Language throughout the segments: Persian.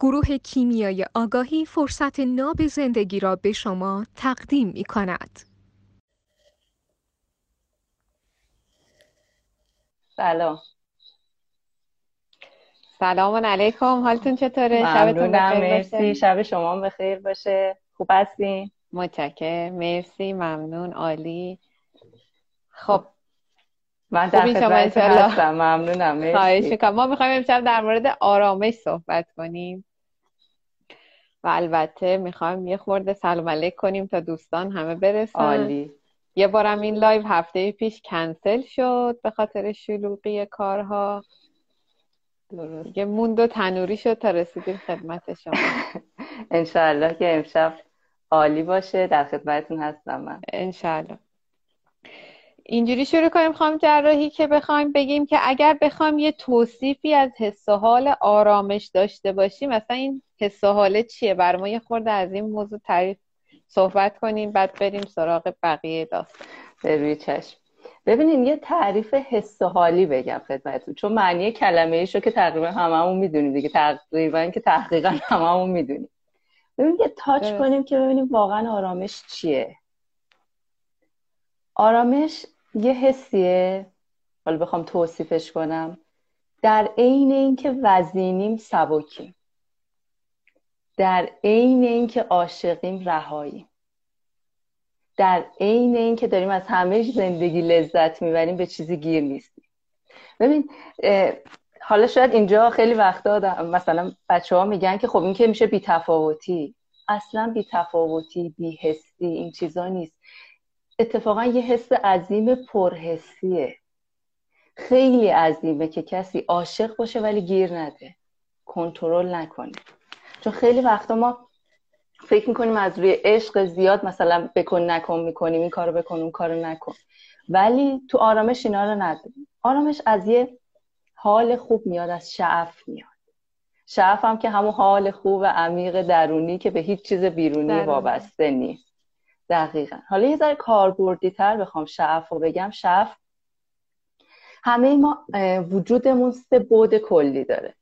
گروه کیمیای آگاهی فرصت ناب زندگی را به شما تقدیم می کند. سلام. سلام علیکم. حالتون چطوره؟ شبتون بخیر مرسی. شب شما بخیر باشه. خوب هستین؟ متشکرم. مرسی. ممنون. عالی. خب. من در خدمت هستم. ممنونم. مرسی. ما می‌خوایم امشب در مورد آرامش صحبت کنیم. و البته می‌خوایم یه خورده سلام علیک کنیم تا دوستان همه برسن. عالی. یه بارم این live هفته پیش کنسل شد به خاطر شلوغی کارها. درست. یه موند و تنوری شد تا رسیدیم خدمت شما. انشاءالله که امشب عالی باشه. در خدمتتون هستم من. انشاءالله. اینجوری شروع کنیم خواهم جراحی که بخوایم بگیم که اگر بخوایم یه توصیفی از حس و حال آرامش داشته باشیم مثلا این حس و حال چیه؟ بر ما یه خورده از این موضوع تعریف صحبت کنیم بعد بریم سراغ بقیه داستان. به روی چشم. ببینین یه تعریف حس و حالی بگم خدمتتون. چون معنی کلمه ایشو که تقریبا هممون می‌دونیم دیگه. تقریبا که تحقیقا هممون می‌دونیم. ببینیم یه تاچ کنیم که ببینیم واقعا آرامش چیه. آرامش یه حسیه. حالا بخوام توصیفش کنم. در عین اینکه وزینیم سبکیم. در عین اینکه عاشقیم رهاییم در عین اینکه داریم از همه زندگی لذت می‌بریم به چیزی گیر نیستیم. ببین حالا شاید اینجا خیلی وقتا مثلا بچه ها میگن که خب این که میشه بیتفاوتی. اصلا بیتفاوتی بیهستی این چیزا نیست. اتفاقا یه حس عظیم پرحسیه. خیلی عظیمه که کسی عاشق باشه ولی گیر نده. کنترل نکنه. چون خیلی وقتا ما فکر می‌کنیم از روی عشق زیاد مثلا بکن نکن می‌کنیم این کارو بکن اون کارو نکن. ولی تو آرامش اینا رو نداریم. آرامش از یه حال خوب میاد از شعف میاد. شعف هم که همون حال خوب و عمیق درونی که به هیچ چیز بیرونی وابسته نیست. دقیقا. حالا یه ذره کاربردی تر بخوام شعف رو بگم. شعف همه ما وجودمون سه بود کلی داره.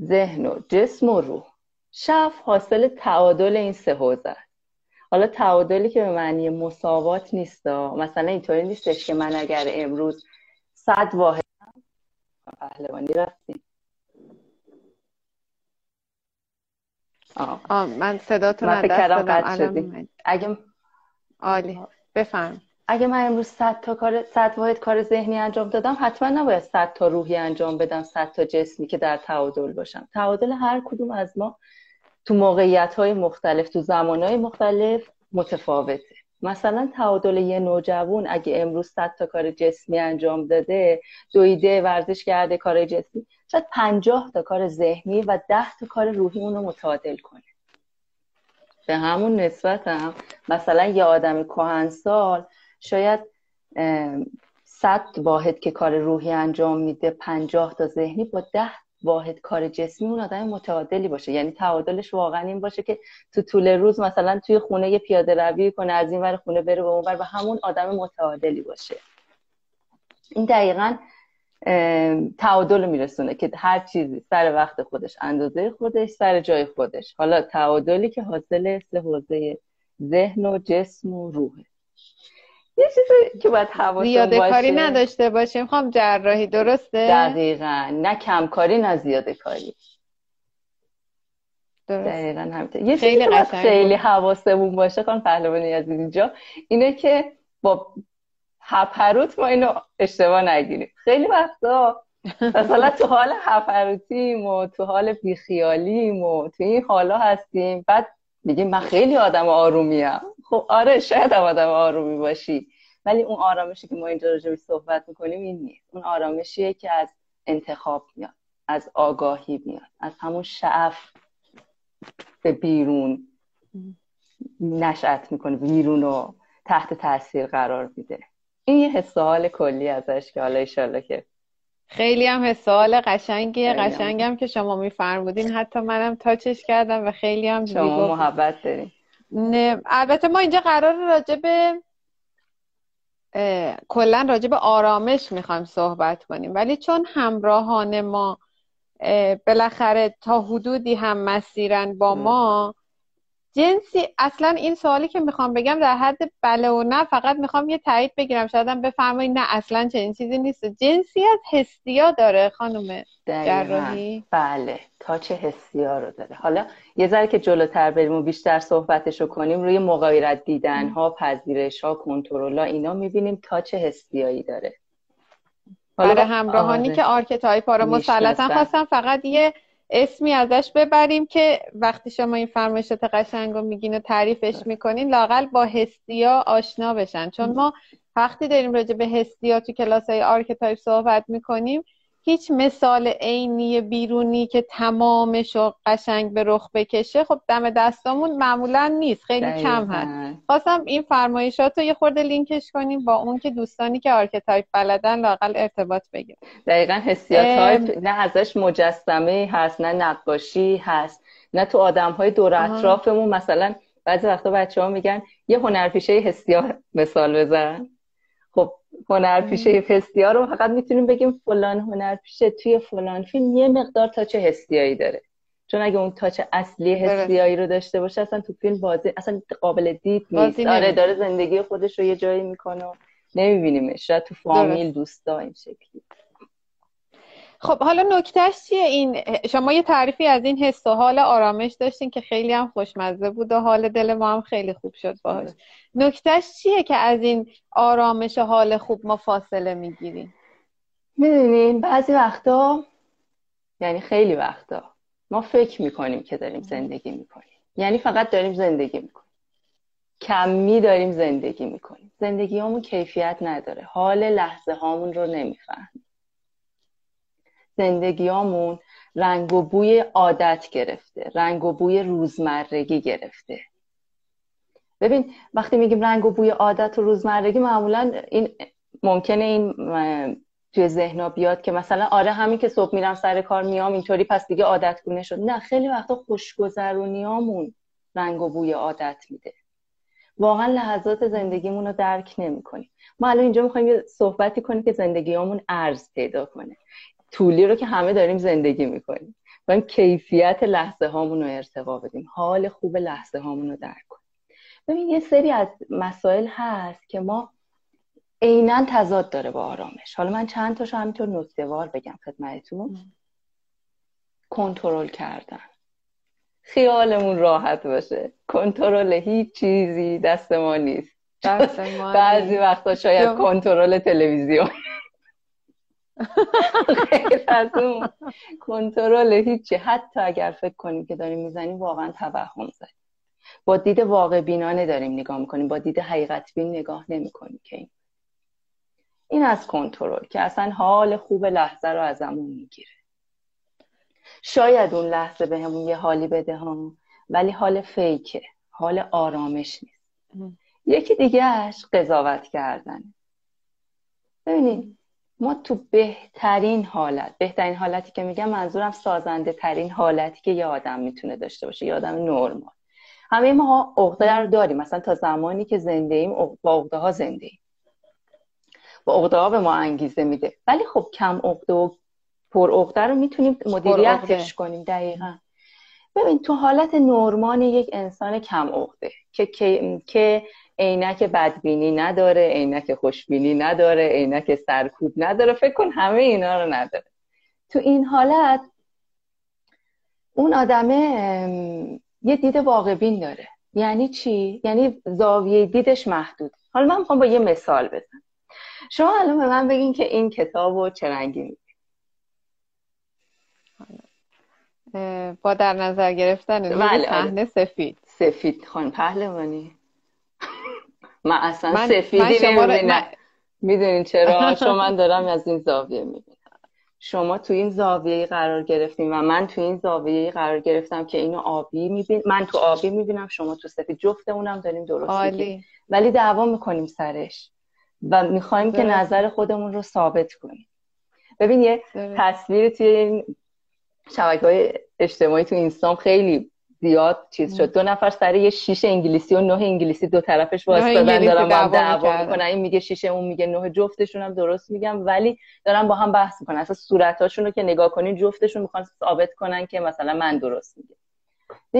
ذهن و جسم و روح. شف حاصل تعادل این سه حوزه حالا تعادلی که به معنی مساوات نیست مثلا اینطوری نیستش که من اگر امروز صد واحد پهلوانی رفتیم. آه. من صداتون من فکر اگه عالی. بفهم. اگه من امروز 100 تا کار 100 واحد کار ذهنی انجام دادم حتما نباید 100 تا روحی انجام بدم 100 تا جسمی که در تعادل باشم. تعادل هر کدوم از ما تو موقعیت های مختلف تو زمان های مختلف متفاوته. مثلا تعادل یه نوجوان اگه امروز 100 تا کار جسمی انجام داده دویده ورزش کرده کار جسمی شاید 50 تا کار ذهنی و 10 تا کار روحی اونو متعادل کنه. به همون نسبت هم مثلا یه آدم کهنسال شاید صد واحد که کار روحی انجام میده پنجاه تا ذهنی با ده واحد کار جسمی اون آدم متعادلی باشه. یعنی تعادلش واقعا این باشه که تو طول روز مثلا توی خونه یه پیاده روی کنه از این ور خونه بره به اون ور و همون آدم متعادلی باشه. این دقیقا تعادل میرسونه که هر چیزی سر وقت خودش اندازه خودش سر جای خودش. حالا تعادلی که حاصل حوزه ذهن و جسم و روحه. یه چیزی که باید حواسم زیاده کاری نداشته باشیم. خواهم جراحی درسته؟ دقیقا. نه کمکاری نه زیاده کاری. درست. دقیقا همینطور. یه خیلی چیزی که خیلی حواسمون باشه خانم پهلوانی از اینجا اینه که با هپروت ما اینو اشتباه نگیریم. خیلی وقتا مثلا تو حال هپروتیم و تو حال بیخیالیم و تو این حالا هستیم. بعد میگیم من خیلی آدم آرومیم. خب آره شاید هم آدم آرومی باشی. ولی اون آرامشی که ما اینجا راجع صحبت می‌کنیم این نیست. اون آرامشیه که از انتخاب میاد از آگاهی میاد از همون شعف به بیرون نشأت می‌کنه بیرون رو تحت تاثیر قرار میده. این یه حس حال کلی ازش که حالا ایشالله که خیلی هم حس حال قشنگیه. قشنگم که شما میفرمودین. حتی منم تاچش کردم و خیلی هم شما محبت دارین البته ما اینجا قرار راجع به کلا راجع به آرامش می‌خوایم صحبت کنیم. ولی چون همراهان ما بالاخره تا حدودی هم مسیرن با ما جنسی اصلا این سوالی که می‌خوام بگم در حد بله و نه فقط می‌خوام یه تایید بگیرم. شاید بفرمایید نه اصلا چنین چیزی نیست. جنسیت حسیا داره خانم جراحی؟ بله تاچ حسیا رو داره. حالا یه ذره که جلوتر بریم و بیشتر صحبتشو کنیم روی مغایرت دیدن ها پذیرش ها کنترل ها اینا می‌بینیم touch هستیایی داره. حالا برای همراهانی آره. که archetype رو مسلطن خواستم فقط یه اسمی ازش ببریم که وقتی شما این فرمایشات قشنگ رو میگین و تعریفش می‌کنین لاقل با هستیا آشنا بشن. چون ما وقتی داریم راجع به هستیا تو کلاس های archetype صحبت می‌کنیم هیچ مثال عینی بیرونی که تمامش رو قشنگ به رخ بکشه خب دم دستامون معمولا نیست خیلی کم هست. خواستم این فرمایشات رو یه خورده لینکش کنیم با اون که دوستانی که archetype بلدن لاقل ارتباط بگیر دقیقا هستیا نه ازش مجسمه هست نه نقاشی هست نه تو آدم های دور اطرافمون. مثلا بعضی وقتا بچه ها میگن یه هنرپیشه هستیا مثال بزن. خب هنرپیشه فستیا رو فقط می‌تونیم بگیم فلان هنرپیشه توی فلان فیلم یه مقدار تاچ حسیایی داره. چون اگه اون تاچ اصلی حسیایی رو داشته باشه اصلا تو فیلم بازی اصلا قابل دید نیست. آره داره زندگی خودش رو یه جایی می‌کنه نمیبینیمش. شاید تو فامیل دوستا این شکلی. خب حالا نکتهش چیه؟ این شما یه تعریفی از این حس و حال آرامش داشتین که خیلی هم خوشمزه بود و حال دل ما هم خیلی خوب شد باهاش. نکتهش چیه که از این آرامش و حال خوب ما فاصله می‌گیریم؟ می‌دونین بعضی وقتا یعنی خیلی وقتا ما فکر می‌کنیم که داریم زندگی می‌کنیم. یعنی فقط داریم زندگی می‌کنیم. کمی داریم زندگی می‌کنیم. زندگی همون کیفیت نداره. حال لحظه هامون رو نمیفهم زندگیامون رنگ و بوی عادت گرفته رنگ و بوی روزمرگی گرفته. ببین وقتی میگیم رنگ و بوی عادت و روزمرگی معمولا این ممکنه این توی ذهنا بیاد که مثلا آره همین که صبح میرم سر کار میام اینطوری پس دیگه عادت گونه شد. نه خیلی وقتا خوشگذرونیامون رنگ و بوی عادت میده. واقعا لحظات زندگیمون رو درک نمی کنیم ما الان اینجا می‌خوایم یه صحبتی کنیم که زندگیامون ارز پیدا کنه. طولی رو که همه داریم زندگی می‌کنیم. باید کیفیت لحظه هامون رو ارتقا بدیم. حال خوب لحظه هامون رو درک کنیم. ببین یه سری از مسائل هست که ما عینا تضاد داره با آرامش. حالا من چند تاشو همینطور نکتهوار بگم خدمتتون. کنترل کردن. خیالمون راحت باشه. کنترل هیچ چیزی دست ما نیست. بعضی وقتا شاید کنترل تلویزیون. غیر از اون کنترل هیچی. حتی اگر فکر کنیم که داریم می‌زنیم واقعا توهم زنیم با دید واقع بینانه داریم نگاه می‌کنیم. با دید حقیقت بین نگاه نمی‌کنیم که این این از کنترل که اصلا حال خوب لحظه رو ازمون می‌گیره. شاید اون لحظه به همون یه حالی بده هم ولی حال فیکه. حال آرامش نیست. یکی دیگهش قضاوت کردن ببینید ما تو بهترین حالت بهترین حالتی که میگم منظورم سازنده ترین حالتی که یه آدم می‌تونه داشته باشه یه آدم نرمال. همه ما عقده رو داریم. مثلا تا زمانی که زنده ایم با عقده ها زنده ایم. با عقده ها به ما انگیزه میده. ولی خب کم عقده و پر عقده رو می‌تونیم مدیریتش کنیم. دقیقا. ببین تو حالت نرمان یک انسان کم عقده که که عینک بدبینی نداره عینک خوشبینی نداره عینک سرکوب نداره. فکر کن همه اینا رو نداره. تو این حالت اون آدمه یه دید واقع بین داره. یعنی چی؟ یعنی زاویه دیدش محدود. حالا من می‌خوام با یه مثال بزنم. شما الان به من بگین که این کتاب رو چه رنگی می‌دید با در نظر گرفتن بله،. صحنه سفید. سفید. خان پهلوانی. من اصلا من سفیدی نمی‌بینم. می‌دونین چرا؟ چون من دارم از این زاویه می‌بینم. شما تو این زاویه قرار گرفتیم و من تو این زاویه قرار گرفتم که اینو آبی میبین من تو آبی می‌بینم شما تو سفید. جفتمونم داریم درست عالی. ولی دعوا می‌کنیم سرش و می‌خوایم که نظر خودمون رو ثابت کنیم. ببین یه تصویر توی این شبکه های اجتماعی تو اینستام خیلی زیاد چیز شد. دو نفر سر یه شیش انگلیسی و نه انگلیسی دو طرفش واسطادن دارن با هم دعوا می‌کنن. این میگه شیشه اون میگه نه جفتشون هم درست میگم ولی دارن با هم بحث می‌کنن. اصلا صورتاشون رو که نگاه کنین جفتشون می‌خوان ثابت کنن که مثلا من درست میگم.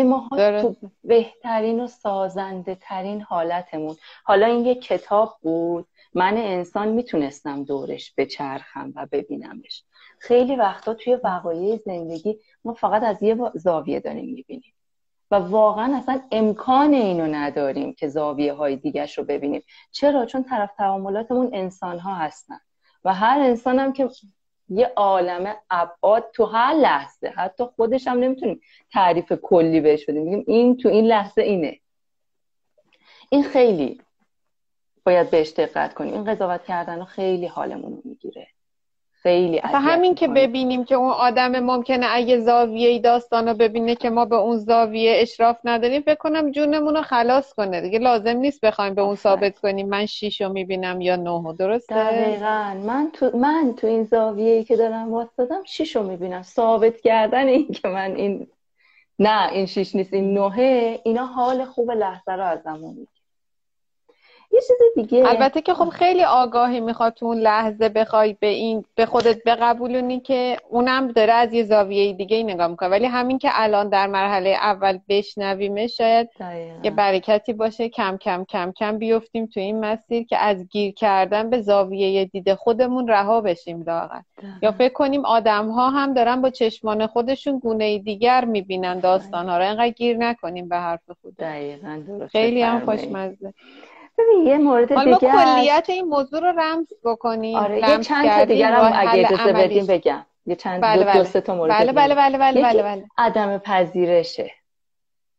ما تو بهترین و سازنده ترین حالتمون. حالا این یه کتاب بود. من انسان می‌تونستم دورش بچرخم و ببینمش. خیلی وقتا توی وقایع زندگی ما فقط از یه زاویه داریم می‌بینیم. و واقعا اصلا امکان اینو نداریم که زاویه های دیگرش رو ببینیم. چرا؟ چون طرف تعاملاتمون انسان ها هستن. و هر انسان هم که یه عالم ابعاد تو هر لحظه حتی خودش هم نمی‌تونیم تعریف کلی بهش بدیم. میگیم این تو این لحظه اینه. این خیلی باید بهش دقت کنیم. این قضاوت کردن رو خیلی حالمون رو می‌گیره. خیلی همین که ببینیم که اون آدم ممکنه اگه زاویه داستان رو ببینه که ما به اون زاویه اشراف نداریم فکر کنم جونمون رو خلاص کنه دیگه. لازم نیست بخوایم به اون ثابت کنیم من شیش رو می‌بینم یا نه درسته؟ دقیقا. من تو, من تو این زاویه که دارم واسدادم شیش رو می‌بینم. ثابت کردن این که من این نه این شیش نیست این نهه اینا حال خوب لحظه رو از زمان یه چیز دیگه. البته که خب خیلی آگاهی می‌خواد تو اون لحظه بخوای به این به خودت بقبولونی که اونم داره از یه زاویه دیگه نگاه می‌کنه. ولی همین که الان در مرحله اول بشنویمه شاید یه برکتی باشه کم کم کم کم بیفتیم تو این مسیر که از گیر کردن به زاویه دید خودمون رها بشیم لاغر یا فکر کنیم آدم ها هم دارن با چشمان خودشون گونه دیگر می‌بینن داستان ها رو اینقدر گیر نکنیم به حرف خود خیلی هم خوشمزه. ببین یه مورد دیگه کلیت این موضوع رو رمز بکنیم آره یه چند تا دیگر هم اگه اجازه بدیم بگم. یه چند بله دو, بله. دو تا مورد بله بله بله بله بله, بله. عدم پذیرشه.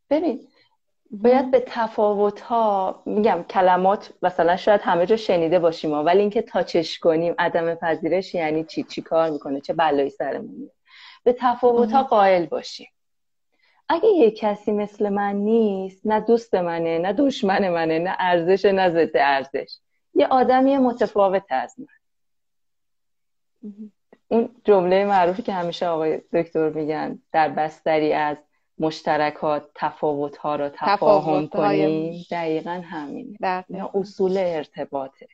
ببین باید به تفاوت ها میگم کلمات مثلا شاید همه جا شنیده باشیم ولی اینکه تاچش کنیم عدم پذیرش یعنی چی؟ چی کار می‌کنه؟ چه بلایی سرمون به تفاوت ها قائل باشیم. اگه یه کسی مثل من نیست نه دوست منه نه دشمن منه نه ارزش نه ضد ارزش یه آدمی متفاوت از من. اون جمله معروفی که همیشه آقای دکتر میگن در بستری از مشترکات تفاوت ها رو تفاهم کنیم. دقیقا همینه. اصول ارتباطه.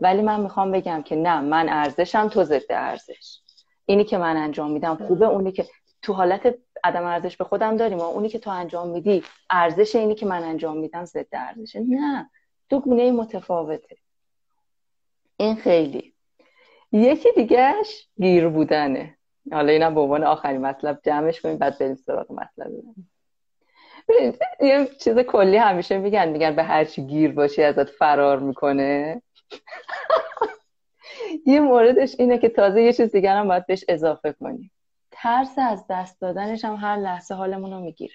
ولی من می‌خوام بگم که نه من ارزشم تو ضد ارزش. اینی که من انجام میدم خوبه اونی که تو حالت عدم ارزش به خودم داریم. و اونی که تو انجام میدی ارزش اینی که من انجام میدم ضد ارزشه. نه دو گونه متفاوته. این خیلی. یکی دیگهش گیر بودنه. حالا اینم به عنوان آخرین مطلب جمعش کنیم بعد بریم سراغ مطلب. یه چیز کلی همیشه میگن میگن به هر چی گیر باشی ازت فرار می‌کنه. یه موردش اینه که تازه یه چیز دیگر هم باید بهش اضافه کنیم. ترس از دست دادنش هم هر لحظه حالمون رو می‌گیره.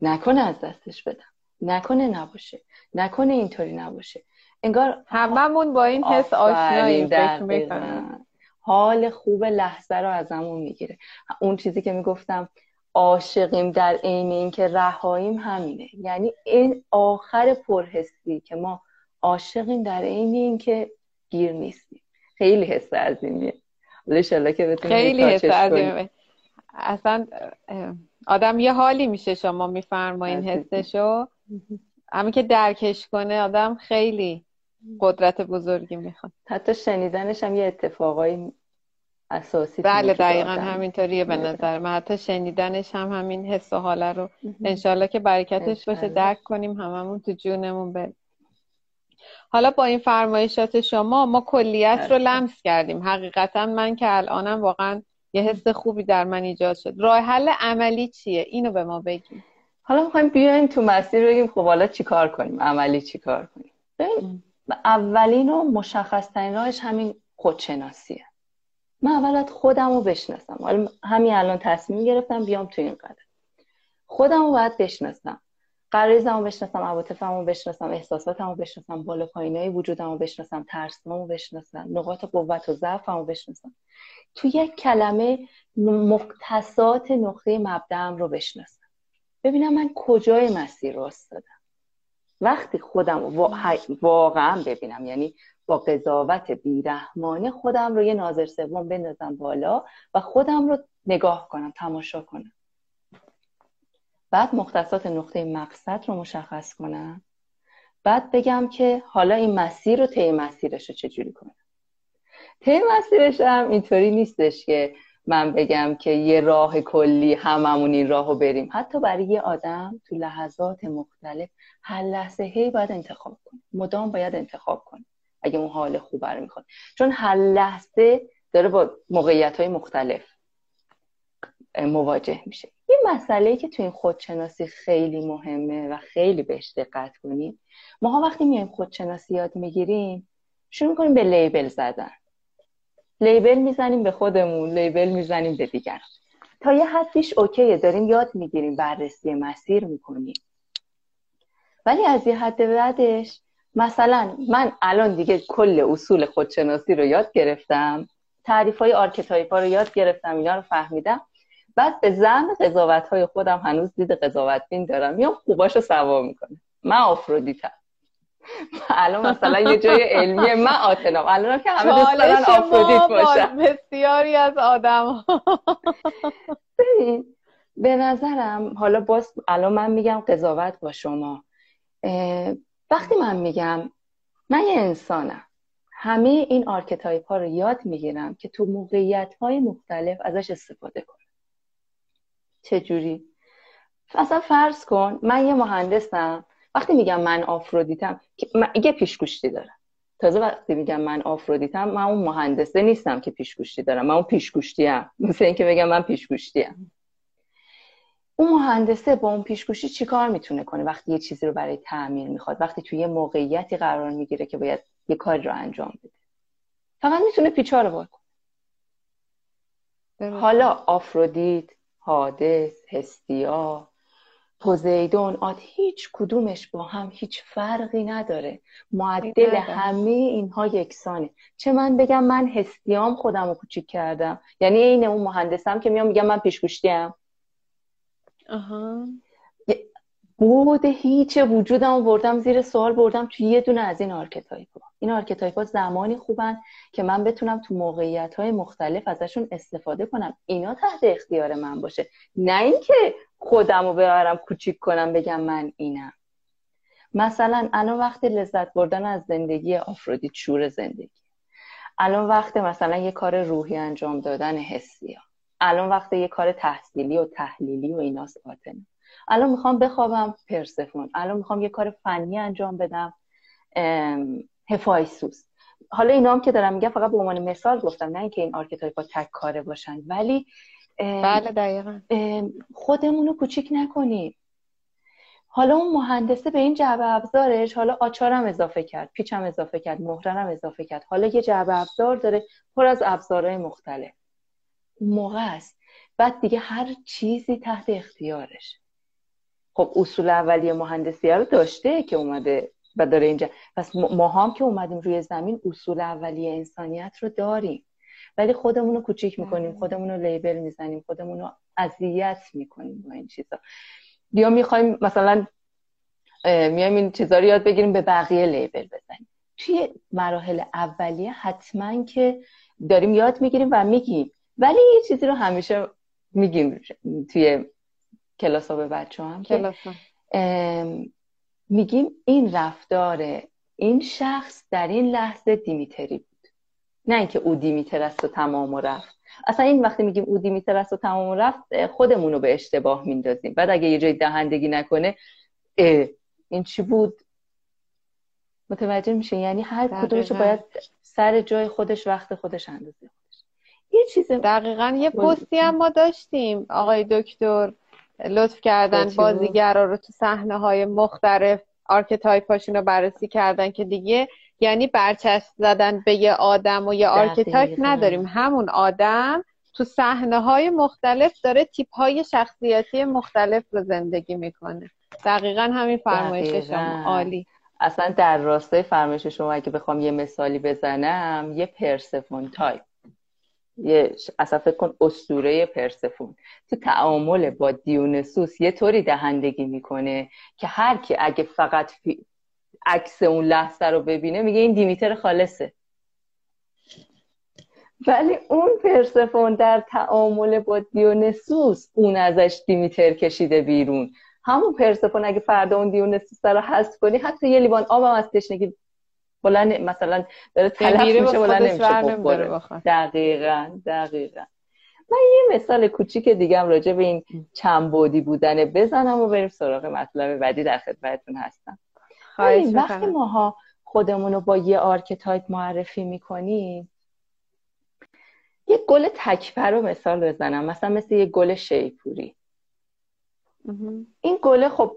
نکنه از دستش بدم. نکنه نباشه. نکنه اینطوری نباشه. انگار هممون با این حس آشنایی فکر حال خوب لحظه رو ازمون می‌گیره. اون چیزی که می‌گفتم عاشقیم در عین اینکه رهاییم همینه. یعنی این آخر پرحسی که ما عاشقیم در عین اینکه گیر نیستیم. خیلی حس عظیمیه. که خیلی حس اصلا آدم یه حالی میشه شما میفرمایین حسشو. همین که درکش کنه آدم خیلی قدرت بزرگی می‌خواد. حتی شنیدنش هم یه اتفاقای اساسی بله دقیقا همینطوریه به نظر من. حتی شنیدنش هم همین حس و حاله رو. انشالله که برکتش باشه. درک کنیم هممون تو جونمون بریم. حالا با این فرمایشات شما ما کلیت رو بله. لمس کردیم. حقیقتا من که الانم واقعا یه حس خوبی در من ایجاد شد. راه حل عملی چیه؟ اینو به ما بگیم حالا می‌خوایم بیایم تو مسیر بگیم خب حالا چیکار کنیم؟ عملی چیکار کنیم؟ اولین و مشخص ترین راهش همین خودشناسیه. من اولت خودم رو بشناسم. حالا همین الان تصمیم گرفتم بیام تو این قدم خودم رو باید بشناسم. قرار رو بشناسم عواطفم رو بشناسم احساساتم رو بشناسم بالا پایینای وجودم رو بشناسم ترسم رو بشناسم نقاط قوت و ضعفم رو بشناسم. تو یک کلمه مختصات نقطه مبدعم رو بشناسم. ببینم من کجای مسیر رو دادم وقتی خودم واقعا ببینم یعنی با قضاوت بیرحمانه خودم رو یه ناظر سوم بندازم بالا و خودم رو نگاه کنم تماشا کنم. بعد مختصات نقطه مقصد رو مشخص کنم. بعد بگم که حالا این مسیر رو طی مسیرش رو چجوری کنم. طی مسیرش هم اینطوری نیستش که من بگم که یه راه کلی هممون این راه رو بریم. حتی برای یه آدم تو لحظات مختلف هر لحظه هی باید انتخاب کنه. مدام باید انتخاب کنه. اگه اون حال خوب رو می‌خواد چون هر لحظه داره با موقعیت های مختلف مواجه میشه. یه مسئله که تو این خودشناسی خیلی مهمه و خیلی بهش دقت کنیم. ماها وقتی میایم خودشناسی یاد می‌گیریم شروع کنیم به لیبل زدن. لیبل می‌زنیم به خودمون لیبل می‌زنیم به دیگران. تا یه حدیش اوکیه داریم یاد می‌گیریم بررسی مسیر می‌کنیم. ولی از یه حد بعدش مثلا من الان دیگه کل اصول خودشناسی رو یاد گرفتم تعریف های archetype ها رو یاد گرفتم اینا رو فهمیدم. بعد به زن قضاوت های خودم هنوز دید قضاوت بین دارم. یا خوباشو سوا می‌کنه. من آفرودیتم الان مثلا یه جای علمی من آتنام. الان که همه دوست دارن آفرودیت باشن. بسیاری از آدم به نظرم حالا باز الان من میگم قضاوت با شما. وقتی من میگم من یه انسانم همه این archetype ها رو یاد می‌گیرم که تو موقعیت های مختلف ازش استفاده کنم. چجوری؟ مثلا فرض کن من یه مهندسم. وقتی میگم من آفرودیتم یه پیچ‌گوشتی دارم. تازه وقتی میگم من آفرودیتم من اون مهندسه نیستم که پیچ‌گوشتی دارم. من اون پیچ‌گوشتی هم مثل اینکه بگم من پیچ‌گوشتی هم. اون مهندسه با اون پیشگوشی چیکار می‌تونه کنه وقتی یه چیزی رو برای تعمیر می‌خواد؟ وقتی توی یه موقعیتی قرار می‌گیره که باید یه کاری رو انجام بده. فقط می‌تونه پیچا رو حالا آفرودیت حادث هستیا. پوزیدون آد هیچ کدومش با هم هیچ فرقی نداره. معدل همه اینها یکسانه. چه من بگم من هستیام خودم رو کوچیک کردم. یعنی این اون مهندسم که میام میگم من پیشگوشتیم. آها. بود هیچ وجودم بردم زیر سوال بردم توی یه دونه از این archetype ها. این archetype ها زمانی خوبن که من بتونم تو موقعیت های مختلف ازشون استفاده کنم. اینا تحت اختیار من باشه. نه اینکه خودم رو ببرم کوچیک کنم بگم من اینم. مثلا الان وقت لذت بردن از زندگی آفرودیت شور زندگی. الان وقت مثلا یه کار روحی انجام دادن هستیا. الان وقت یه کار تحصیلی و تحلیلی و ایناست آتنه الان می‌خوام بخوابم. پرسفون. الان می‌خوام یه کار فنی انجام بدم. هفایستوس حالا اینا هم که دارم میگم فقط به عنوان مثال گفتم نه اینکه این archetype ها تک کاره باشن. ولی بله دقیقا. خودمون رو کوچیک نکنیم. حالا اون مهندسه به این جعبه ابزارش حالا آچارم اضافه کرد پیچم اضافه کرد مهرنم اضافه کرد. حالا یه جعبه ابزار داره پر از ابزارهای مختلف. موقع است. بعد دیگه هر چیزی تحت اختیارش. خب اصول اولیه مهندسی رو داشته که اومده و داره اینجا. پس ما هم که اومدیم روی زمین اصول اولیه انسانیت رو داریم. ولی خودمون رو کوچیک می‌کنیم خودمون رو لیبل می‌زنیم خودمون رو اذیت می‌کنیم با این چیزا. یا می‌خوایم مثلا میایم این چیزا رو یاد بگیریم به بقیه لیبل بزنیم. توی مراحل اولیه حتما که داریم یاد می‌گیریم و میگیم. ولی یه چیزی رو همیشه میگیم توی کلاس ها به بچه هم که میگیم این رفتار این شخص در این لحظه دیمیتری بود. نه اینکه او دیمیتر است و تمام و رفت. اصلا این وقتی میگیم او دیمیتر است و تمام و رفت خودمون رو به اشتباه میندازیم. بعد اگه یه جای دهندگی نکنه این چی بود؟ متوجه میشه یعنی هر کدومش باید سر جای خودش وقت خودش اندازه یه چیز دقیقا یه پستی هم ما داشتیم آقای دکتر. لطف کردن بازیگرا رو تو صحنه های مختلف archetype اشون رو بررسی کردن که دیگه یعنی برچسب زدن به یه آدم و یه archetype نداریم. همون آدم تو صحنه های مختلف داره تیپ های شخصیتی مختلف رو زندگی می‌کنه. دقیقا همین فرمایش شما عالی. اصلا در راستای فرمایش شما اگه بخوام یه مثالی بزنم یه پرسفون تایپ. یه اصلا فکر کن اسطوره پرسفون تو تعامل با دیونسوس یه طوری زندگی می‌کنه که هر کی اگه فقط عکس اون لحظه رو ببینه میگه این دیمیتر خالصه. ولی اون پرسفون در تعامل با دیونسوس اون ازش دیمیتر کشیده بیرون. همون پرسفون اگه فردا اون دیونسوس رو حذف کنی حتی یه لیوان آب هم از تشنگی بلند مثلا داره تلف میشه بلند نمیشه دقیقا دقیقا. من یه مثال کوچیک دیگه هم راجع به این چند بعدی بودن بزنم و بریم سراغ مطلب بعدی در خدمتتون هستم. وقتی ماها خودمون رو با یه archetype معرفی می‌کنیم یه گل تکپر رو مثال بزنم. مثلا مثل یه گل شیپوری. این گله خب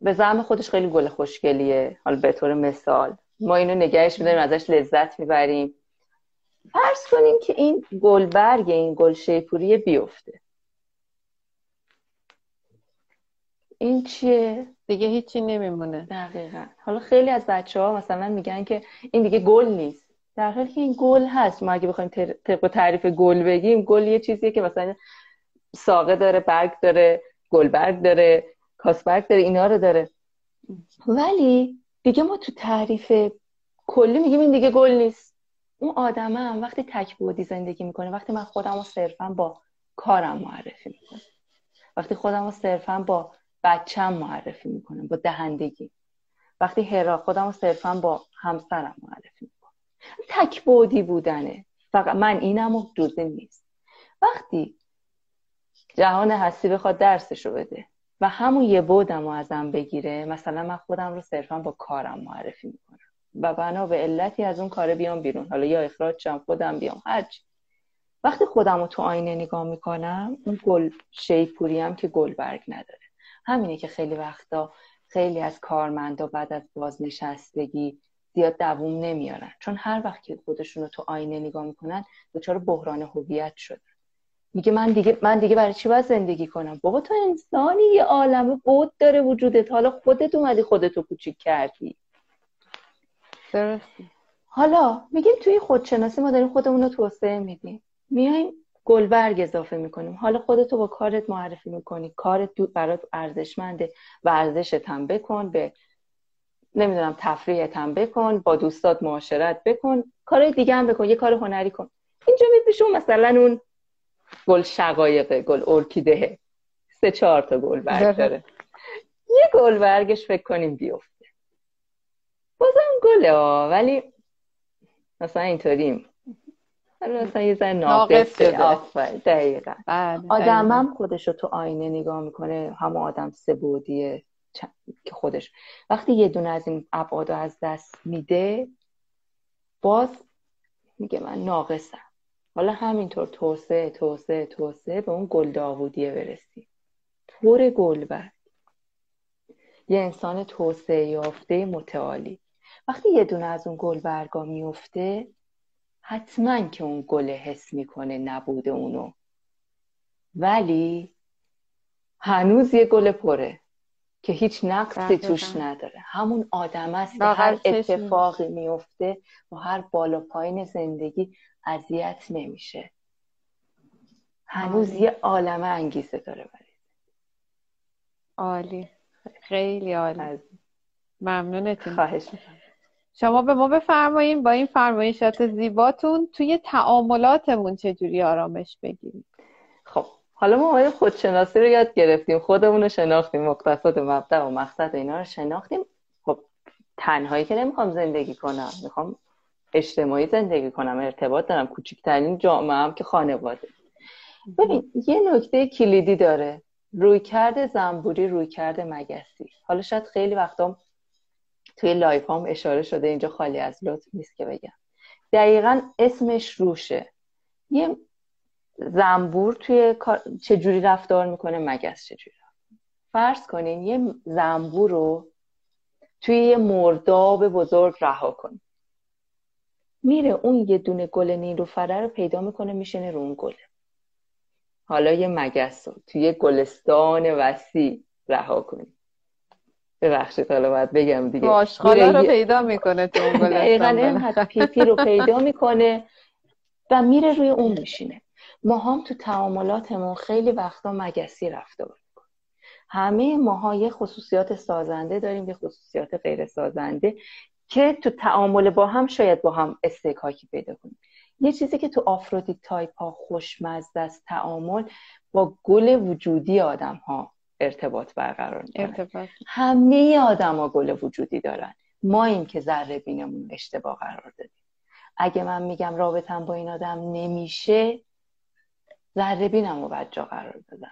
به زعم خودش خیلی گل خوشگلیه. حالا به طور مثال. ما اینو نگهش میداریم ازش لذت می‌بریم. فرض کنیم که این گلبرگ این گل شیپوری بیفته. این چیه؟ دیگه هیچی نمیمونه. دقیقا. حالا خیلی از بچه ها مثلا میگن که این دیگه گل نیست. در حالی که این گل هست. ما اگه بخوایم طبق تعریف گل بگیم گل یه چیزیه که مثلا ساقه داره برگ داره گلبرگ داره کاسبرگ داره اینا رو داره. ولی دیگه ما تو تعریف کلی میگیم این دیگه گل نیست. اون آدمه هم وقتی تک بودی زندگی می‌کنه وقتی من خودم رو صرفا با کارم معرفی می‌کنم. وقتی خودم رو صرفا با بچم معرفی می‌کنم با دهندگی. وقتی هرا خودم رو صرفا با همسرم معرفی می‌کنم. تک بودی بودنه. فقط من اینم و جزی نیست. وقتی جهان هستی بخواد درسشو بده. و همون یه بودم رو ازم بگیره. مثلا من خودم رو صرفا با کارم معرفی می‌کنم. و بنا به علتی از اون کار بیام بیرون. حالا یا اخراج شم خودم بیام هرچی وقتی خودم رو تو آینه نگاه می‌کنم اون گل شیپوری هم که گل برگ نداره. همینه که خیلی وقتا خیلی از کارمندا بعد از بازنشستگی زیاد دووم نمیارن. چون هر وقت که خودشون رو تو آینه نگاه می‌کنن دچار بحران هویت شدن. میگه من دیگه من دیگه برای چی باید زندگی کنم؟ بابا تو انسانی یه عالمه بود داره وجودت. حالا خودت اومدی خودتو کوچیک کردی. درسته. حالا میگیم توی خودشناسی ما داریم خودمون رو توسعه میدیم. میایم گلبرگ اضافه می‌کنیم. حالا خودتو با کارت معرفی می‌کنی. کارت برات ارزشمنده. ورزشت هم بکن به نمی‌دونم تفریحت هم بکن با دوستات معاشرت بکن. کار دیگه هم بکن. یه کار هنری کن. اینجا میپیشون مثلا اون گل شقایقه گل ارکیده. سه چهار تا گل برگ داره یه گل برگش فکر کنیم بیفته. بازم گله ها ولی مثلا اینطوریم مثلا یه زن ناقص دقیقا. بله، آدم هم خودش رو تو آینه نگاه می‌کنه همه آدم سبودیه که خودش. وقتی یه دونه از این ابعاد از دست میده باز میگه من ناقصم. حالا همینطور توسعه توسعه توسعه به اون گل داوودیه برسیم. پر گل برد یه انسان توسعه یافته متعالی. وقتی یه دونه از اون گل برگا میفته حتما که اون گل حس می‌کنه نبوده اونو. ولی هنوز یه گل پره. که هیچ نقصی توش نداره. همون آدم است که هر اتفاقی میفته و هر بالا پایین زندگی اذیت نمیشه. هنوز یه عالمه انگیزه داره برای. عالی. خیلی عالی. ممنونتون. خواهش شما به ما بفرمایین با این فرمایشات زیباتون توی تعاملاتمون چجوری آرامش بگیریم حالا ما باید خودشناسی رو یاد گرفتیم خودمون رو شناختیم مقصد مبدأ و مقصد اینا رو شناختیم. خب تنهایی که نمی‌خوام زندگی کنم می‌خوام اجتماعی زندگی کنم ارتباط دارم کوچکترین جامعه هم که خانواده. ببین یه نکته کلیدی داره. رویکرد زنبوری رویکرد مگسی. حالا شاید خیلی وقتا توی live هم اشاره شده اینجا خالی از لطف نیست که بگم. دقیقا اسمش روشه. یه زنبور توی چجوری رفتار می‌کنه مگس چجوری فرض کنین یه زنبور رو توی یه مرداب بزرگ رها کن میره اون یه دونه گل نیلوفره رو پیدا می‌کنه میشینه رو اون گله حالا یه مگس رو توی یه گلستان وسیع رها کنی. ببخشید حالا باید بگم دیگه. آشغالا رو پیدا می‌کنه تو اون گلستان. پیپی رو پیدا می‌کنه و میره روی اون میشینه. ما هم تو تعاملاتمون خیلی وقتا مگسی کنیم همه ماها یه خصوصیات سازنده داریم یه خصوصیات غیر سازنده که تو تعامل با هم شاید با هم اصطکاکی پیدا کنیم. یه چیزی که تو آفرودیت تایپ ها خوشمزه است تعامل با گل وجودی آدم ها ارتباط برقرار می‌کنه. ارتباط. همه آدما گل وجودی دارن. ما این که ذره بینمون اشتباه قرار دادیم. اگه من میگم رابطم با این آدم نمیشه ذره بینم رو باید جا قرار بدم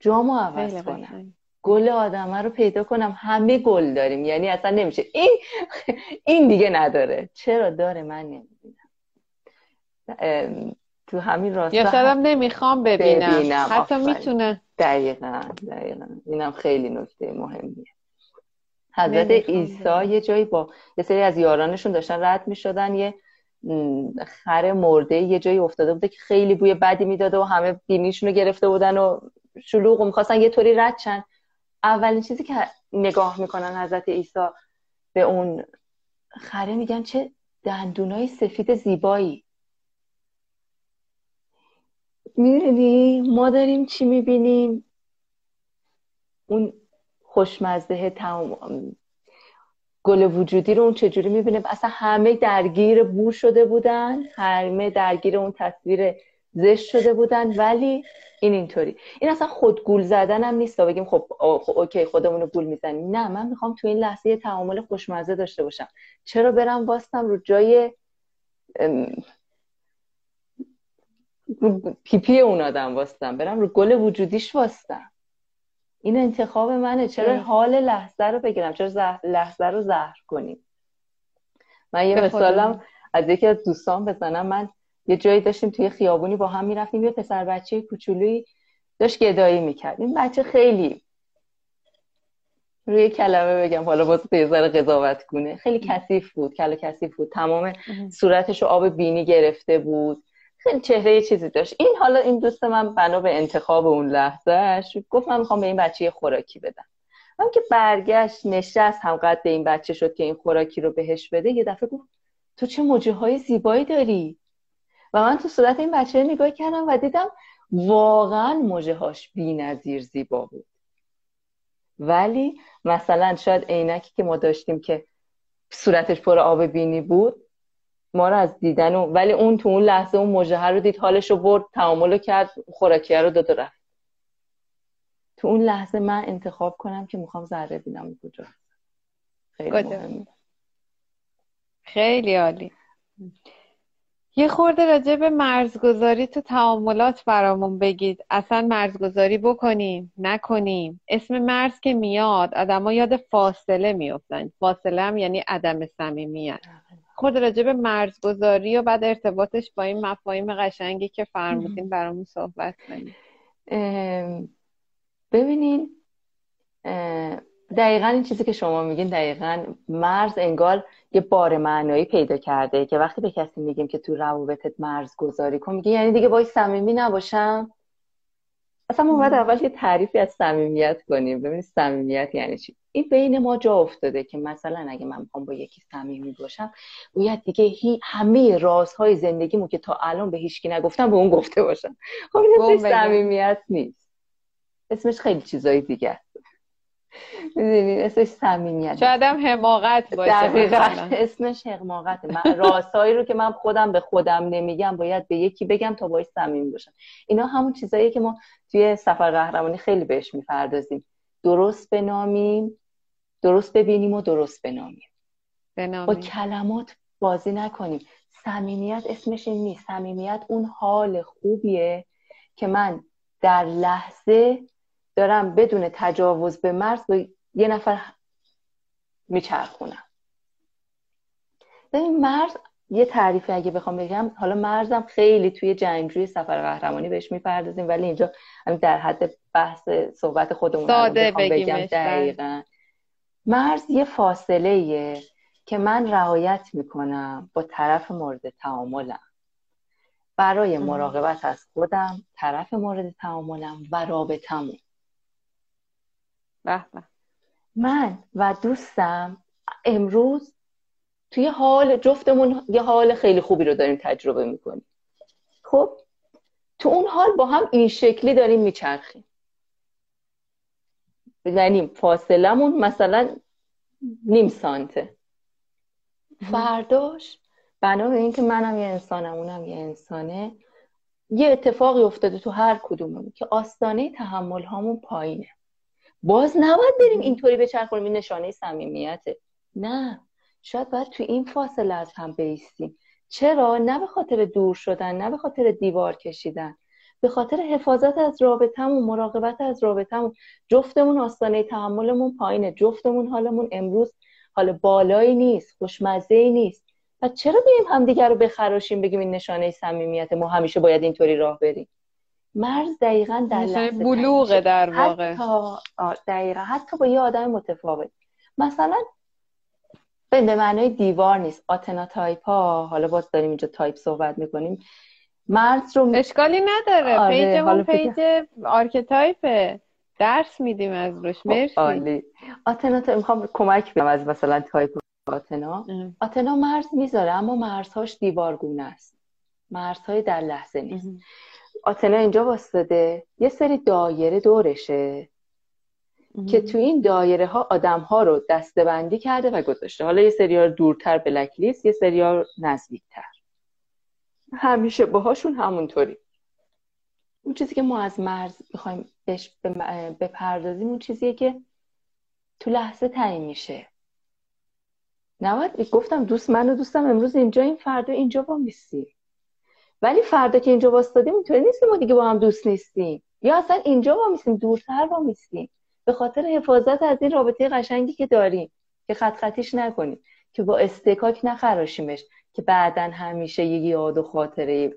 جامو عوض کنم. گل آدمه رو پیدا کنم. همه گل داریم. یعنی اصلا نمیشه. این این دیگه نداره. چرا؟ داره من نمی‌بینم. تو همین راستا یا شاید نمی‌خوام ببینم, ببینم، حتی آفرین. می‌تونه. دقیقا دقیقا. اینم خیلی نکته مهمیه. حضرت عیسی. یه جایی با یه سری از یارانشون داشتن رد می‌شدن. یه خر مرده یه جایی افتاده بوده که خیلی بوی بدی می‌داده و همه بینیشون رو گرفته بودن و شلوغ و می‌خواستن یه طوری رد شن. اولین چیزی که نگاه می‌کنن حضرت عیسی به اون خره میگن چه دندونای سفید زیبایی. می‌دونی ما داریم چی می‌بینیم؟ اون خوشمزه تمام گل وجودی رو اون چجوری می‌بینه؟ اصلا همه درگیر بو شده بودن همه درگیر اون تصویر زشت شده بودن ولی این اینطوری. این اصلا خود گول زدن هم نیست تا بگیم خب خب اوکی خودمون رو گول می‌زنیم. نه من می‌خوام تو این لحظه یه تعامل خوشمزه داشته باشم. چرا برم واستم رو جای پیپی اون آدم واستم؟ برم رو گل وجودیش واستم. این انتخاب منه. چرا. حال لحظه رو بگیرم؟ چرا زه- لحظه رو زهر کنیم؟ من یه مثالم. از یکی از دوستان بزنم. من یه جایی داشتیم توی خیابونی با هم می‌رفتیم. یه پسر بچه کوچولویی داشت گدایی می‌کرد. این بچه خیلی روی کلمه بگم حالا باز یه ذره قضاوت کنه. خیلی کثیف بود کل کثیف بود. تمام صورتش رو آب بینی گرفته بود. خیلی چهره یه چیزی داشت. این حالا این دوست من بنا به انتخاب اون لحظهش گفت من می‌خوام به این بچه خوراکی بدم. هم که برگشت نشست هم قد این بچه شد که این خوراکی رو بهش بده یه دفعه گفت تو چه موجه های زیبایی داری؟ و من تو صورت این بچه نگاه کردم و دیدم واقعا موجه هاش بی نظیر زیبا بود. ولی مثلا شاید عینکی که ما داشتیم که صورتش پر آب بینی بود ما رو از دیدن و... ولی اون تو اون لحظه اون موجه رو دید حالش رو برد تعامل رو کرد خوراکیه رو داد و رفت. تو اون لحظه من انتخاب کنم که می‌خوام ذره بینم کجا. خیلی؟ مهمه. خیلی عالی. یه خورده راجع به مرزگذاری تو تعاملات برامون بگید. اصلا مرزگذاری بکنیم نکنیم. اسم مرز که میاد آدما یاد فاصله میفتن فاصله هم یعنی عدم صمیمیت. خورده راجع به مرزگذاری و بعد ارتباطش با این مفاهیم قشنگی که فرمودین برامون صحبت کنیم. ام، ببینین دقیقا این چیزی که شما میگین دقیقا مرز انگار یه بار معنایی پیدا کرده که وقتی به کسی میگیم که تو روابطت مرز گذاری کن میگه یعنی دیگه باید صمیمی نباشم؟ اصلا ما باید اول یه تعریفی از صمیمیت کنیم. ببینید صمیمیت یعنی چی؟ این بین ما جا افتاده که مثلا اگه من می‌خوام با یکی صمیمی باشم باید دیگه هی همه رازهای زندگیمو که تا الان به هیچکی نگفتم به اون گفته باشم. خب این. صمیمیت نیست. اسمش خیلی چیزای دیگه می‌دونی اسمش صمیمیت. شاید هم حماقت باشه دقیقا. اسمش حقماقته من رو که من خودم به خودم نمیگم باید به یکی بگم تا باش صمیمی باشم. اینا همون چیزایی که ما توی سفر قهرمانی خیلی بهش می‌پردازیم. درست بنامیم درست ببینیم و درست بنامیم. با بنامین کلمات بازی نکنیم. صمیمیت اسمش این نیست. صمیمیت اون حال خوبیه که من در لحظه دارم بدون تجاوز به مرز با یه نفر میچرخونم ببین مرز یه تعریفی اگه بخوام بگم حالا مرزم خیلی توی جنگجوی سفر قهرمانی بهش می‌پردازیم ولی اینجا در حد بحث صحبت خودمون ساده بگم بله. دقیقا مرز یه فاصله ایه که من رعایت می‌کنم با طرف مورد تعاملم برای. مراقبت از خودم طرف مورد تعاملم و رابطمون به به. من و دوستم امروز توی حال جفتمون یه حال خیلی خوبی رو داریم تجربه می‌کنیم. خب؟ تو اون حال با هم این شکلی داریم میچرخیم. یعنی فاصلمون مثلا نیم سانته. فرداش بنا به اینکه منم یه انسانم اونم یه انسانه یه اتفاقی افتاده تو هر کدومون که آستانه تحمل هامون پایینه. باز نباید بریم اینطوری بچرخونیم این نشانه صمیمیته نه. شاید باید تو این فاصله از هم بیستیم. چرا؟ نه به خاطر دور شدن نه به خاطر دیوار کشیدن. به خاطر حفاظت از رابطمون مراقبت از رابطمون جفتمون آستانه تحملمون پایینه. جفتمون حالمون امروز حال بالایی نیست خوشمزه ای نیست. و چرا بیم همدیگر رو بخراشیم بگیم این نشانه صمیمیت؟ ما همیشه باید اینطوری راه بریم. مرز دقیقا در نشانه بلوغه در واقع. حتی دقیقا. حتی با یه آدم متفاوت. مثلا به معنای دیوار نیست. آتنا تایپ ها حالا باز داریم اینجا تایپ صحبت می‌کنیم. مرز رو اشکالی نداره. آره، page مون page archetype ه درس میدیم از روش. خب، مرسی. عالی. آتنا تا می‌خوام کمک بدم از مثلا تایپ آتنا. آتنا مرز می‌ذاره اما مرزهاش دیوارگونه است. مرزهای در لحظه نیست. آتنا اینجا واسطه. یه سری دایره دورشه که تو این دایره ها آدم ها رو دسته بندی کرده و گذاشته. حالا یه سری ها دورتر بلک لیست یه سری ها نزدیکتر. همیشه باهاشون همونطوری. اون چیزی که ما از مرز بخوایم بهش بپردازیم اون چیزیه که تو لحظه تعیین میشه. نباید گفتم دوست من و دوستم امروز اینجا این فردا اینجا با میستیم ولی فردا که اینجا باستادیم اینطوری نیستیم ما دیگه با هم دوست نیستیم. یا اصلا اینجا با میستیم دورتر با میستیم به خاطر حفاظت از این رابطه قشنگی که داریم که خط خطیش نکنیم که با استکاک نخراشیمش که بعدا همیشه یه یاد و خاطره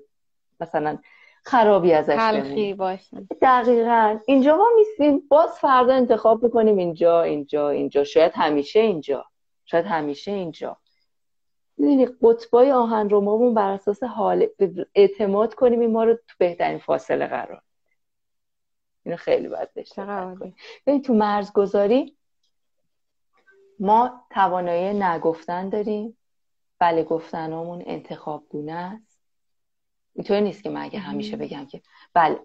مثلا خرابی ازش تلخی باشه دقیقا. اینجا ما میسیم باز فردا انتخاب می‌کنیم اینجا اینجا اینجا. شاید همیشه اینجا. شاید همیشه اینجا. می‌دونی قطبای آهن رو ما بر اساس حال اعتماد کنیم این ما رو تو بهترین فاصله قرار اینو خیلی باید بهش ببین تو مرزگذاری ما توانایی نگفتن داریم. بله گفتنامون انتخاب گونه است. اینطور نیست که من اگه همیشه بگم که بله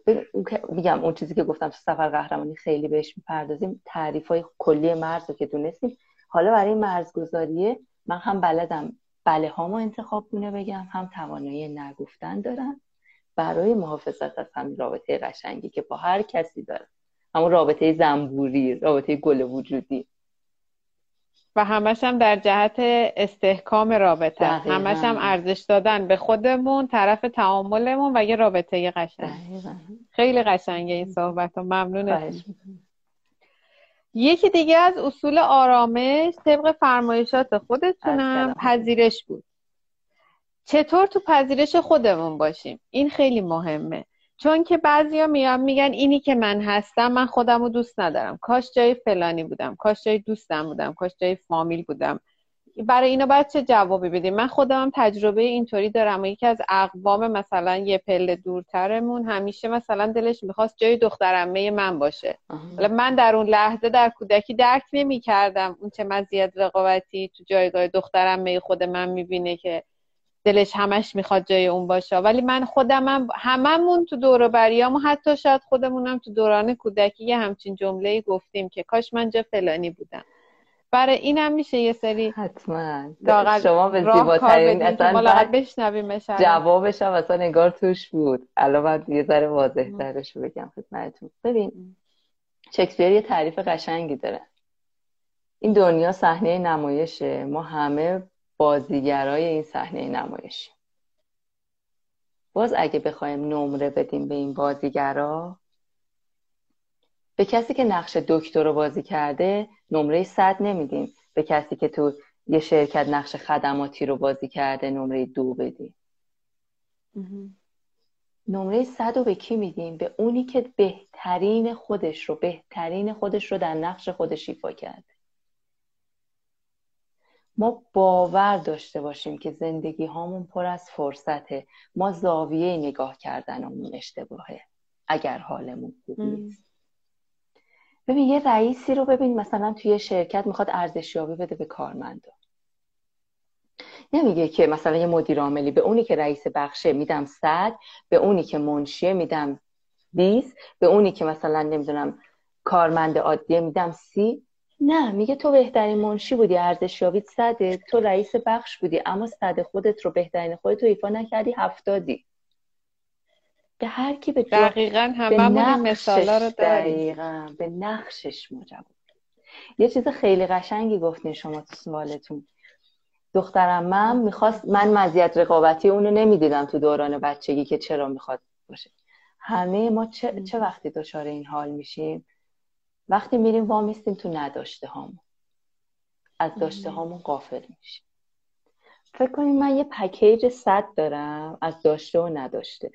میگم اون چیزی که گفتم تو سفر قهرمانی خیلی بهش می‌پردازیم. تعریف های کلی مرز رو که دونستیم. حالا برای مرزگذاریه من هم بلدم بله هامو انتخاب گونه بگم. هم توانایی نگفتن دارم برای محافظت از همین رابطه قشنگی که با هر کسی دارم همون رابطه زنبوری رابطه گل وجودی. و همش هم در جهت استحکام رابطه. همش هم ارزش دادن به خودمون طرف تعاملمون و یه رابطه قشنگ. خیلی قشنگه این صحبت ممنون یکی دیگه از اصول آرامش طبق فرمایشات خودتونم پذیرش بود. چطور تو پذیرش خودمون باشیم؟ این خیلی مهمه. چون که بعضیا میان میگن اینی که من هستم من خودم رو دوست ندارم. کاش جای فلانی بودم کاش جای دوستم بودم کاش جای فامیل بودم. برای اینا باید چه جوابی بدیم؟ من خودم تجربه اینطوری دارم. و یکی از اقوام مثلا یه پله دورترمون همیشه مثلا دلش می‌خواست جای دخترمه من باشه. حالا من در اون لحظه در کودکی درک نمی کردم اون چه مزیت رقابتی تو جایگاه دخترمه خود من می‌بینه که دلش همش می‌خواد جای اون باشه. ولی من خودم هممون تو دور و حتی شاید خودمونم تو دوران کودکی یه همچین جمله گفتیم که کاش من جا فلانی بودم. برای اینم میشه یه سری حتما. شما به زیباترین اصلا بشنویم جوابش هم اصلا نگار توش بود. الان من یه ذره واضح ترش بگم خدمتتون. ببین شکسپیر یه تعریف قشنگی داره. این دنیا صحنه نمایشه. ما همه بازیگرای این صحنه نمایشی باز اگه بخوایم نمره بدیم به این بازیگرا به کسی که نقش دکتر رو بازی کرده نمره صد نمیدیم. به کسی که تو یه شرکت نقش خدماتی رو بازی کرده نمره دو بدیم. نمره صد رو به کی میدیم؟ به اونی که بهترین خودش رو بهترین خودش رو در نقش خودش ایفا کرده. ما باور داشته باشیم که زندگی هامون پر از فرصته. ما زاویه نگاه کردنمون اشتباهه. اگر حالمون خوب نیست. ببین یه رئیسی رو ببین مثلا توی شرکت می‌خواد ارزشیابی بده به کارمندا. نمیگه که مثلا یه مدیر عاملی به اونی که رئیس بخشه میدم صد به اونی که منشیه میدم 20 به اونی که مثلا نمی‌دونم کارمند عادیه میدم سی. نه میگه تو بهترین منشی بودی ارزشیابیت صده. تو رئیس بخش بودی اما صد خودت رو بهترین خودت رو ایفا نکردی هفتادی. به هر کی به دقیقا این مثالا رو دقیقا به نقشش مجاب یه چیز خیلی قشنگی گفتین شما تو سوالتون. دخترم من می‌خواست من مزیت رقابتی اونو نمی‌دیدم تو دوران بچگی که چرا می‌خواد باشه. همه ما چه, چه وقتی دچار این حال میشیم؟ وقتی میریم وامیستیم تو نداشته هامون. از داشته هامون قافل میشیم. فکر کنیم من یه پکیج صد دارم از داشته و نداشته.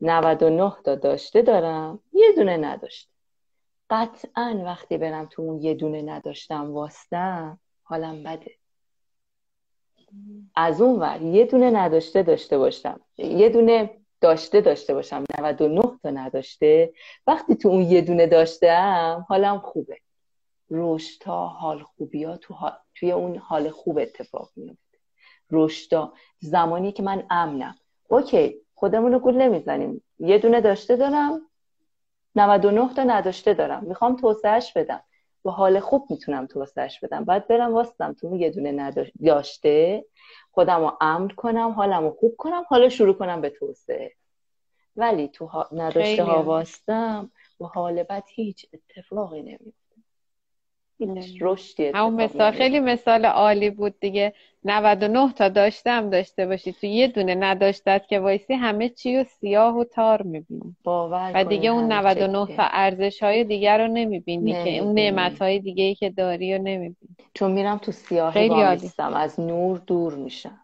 99 تا داشته دارم. یه دونه نداشته قطعا وقتی برم تو اون یه دونه نداشتم واستم حالم بده. از اون ور یه دونه نداشته داشته باشم. یه دونه داشته داشته باشم. 99 تا نداشته. وقتی تو اون یه دونه داشتم حالم خوبه. رشتا حال خوبی ها تو توی اون حال خوب اتفاق میفته رشتا زمانی که من امنم. اوکی. خودمون رو گول نمی‌زنیم. یه دونه داشته دارم 99 تا نداشته دارم. می‌خوام توسعهش بدم. با حال خوب می‌تونم توسعهش بدم. باید برم واسطم تو یه دونه نداشته خودم رو امن کنم حالم رو خوب کنم حالا شروع کنم به توسعه. ولی تو نداشته ها واستم با حال بد هیچ اتفاقی نمیفته. رشدی همون مثال خیلی مثال عالی بود دیگه. 99 تا داشتم داشته باشی. تو یه دونه نداشتت که وایسی همه چی و سیاه و تار می‌بینی. و دیگه اون 99 تا ارزش های دیگر رو نمی‌بینی که اون نعمت های دیگه ای که داری رو نمی‌بینی. چون میرم تو سیاهی وامیستم از نور دور میشم.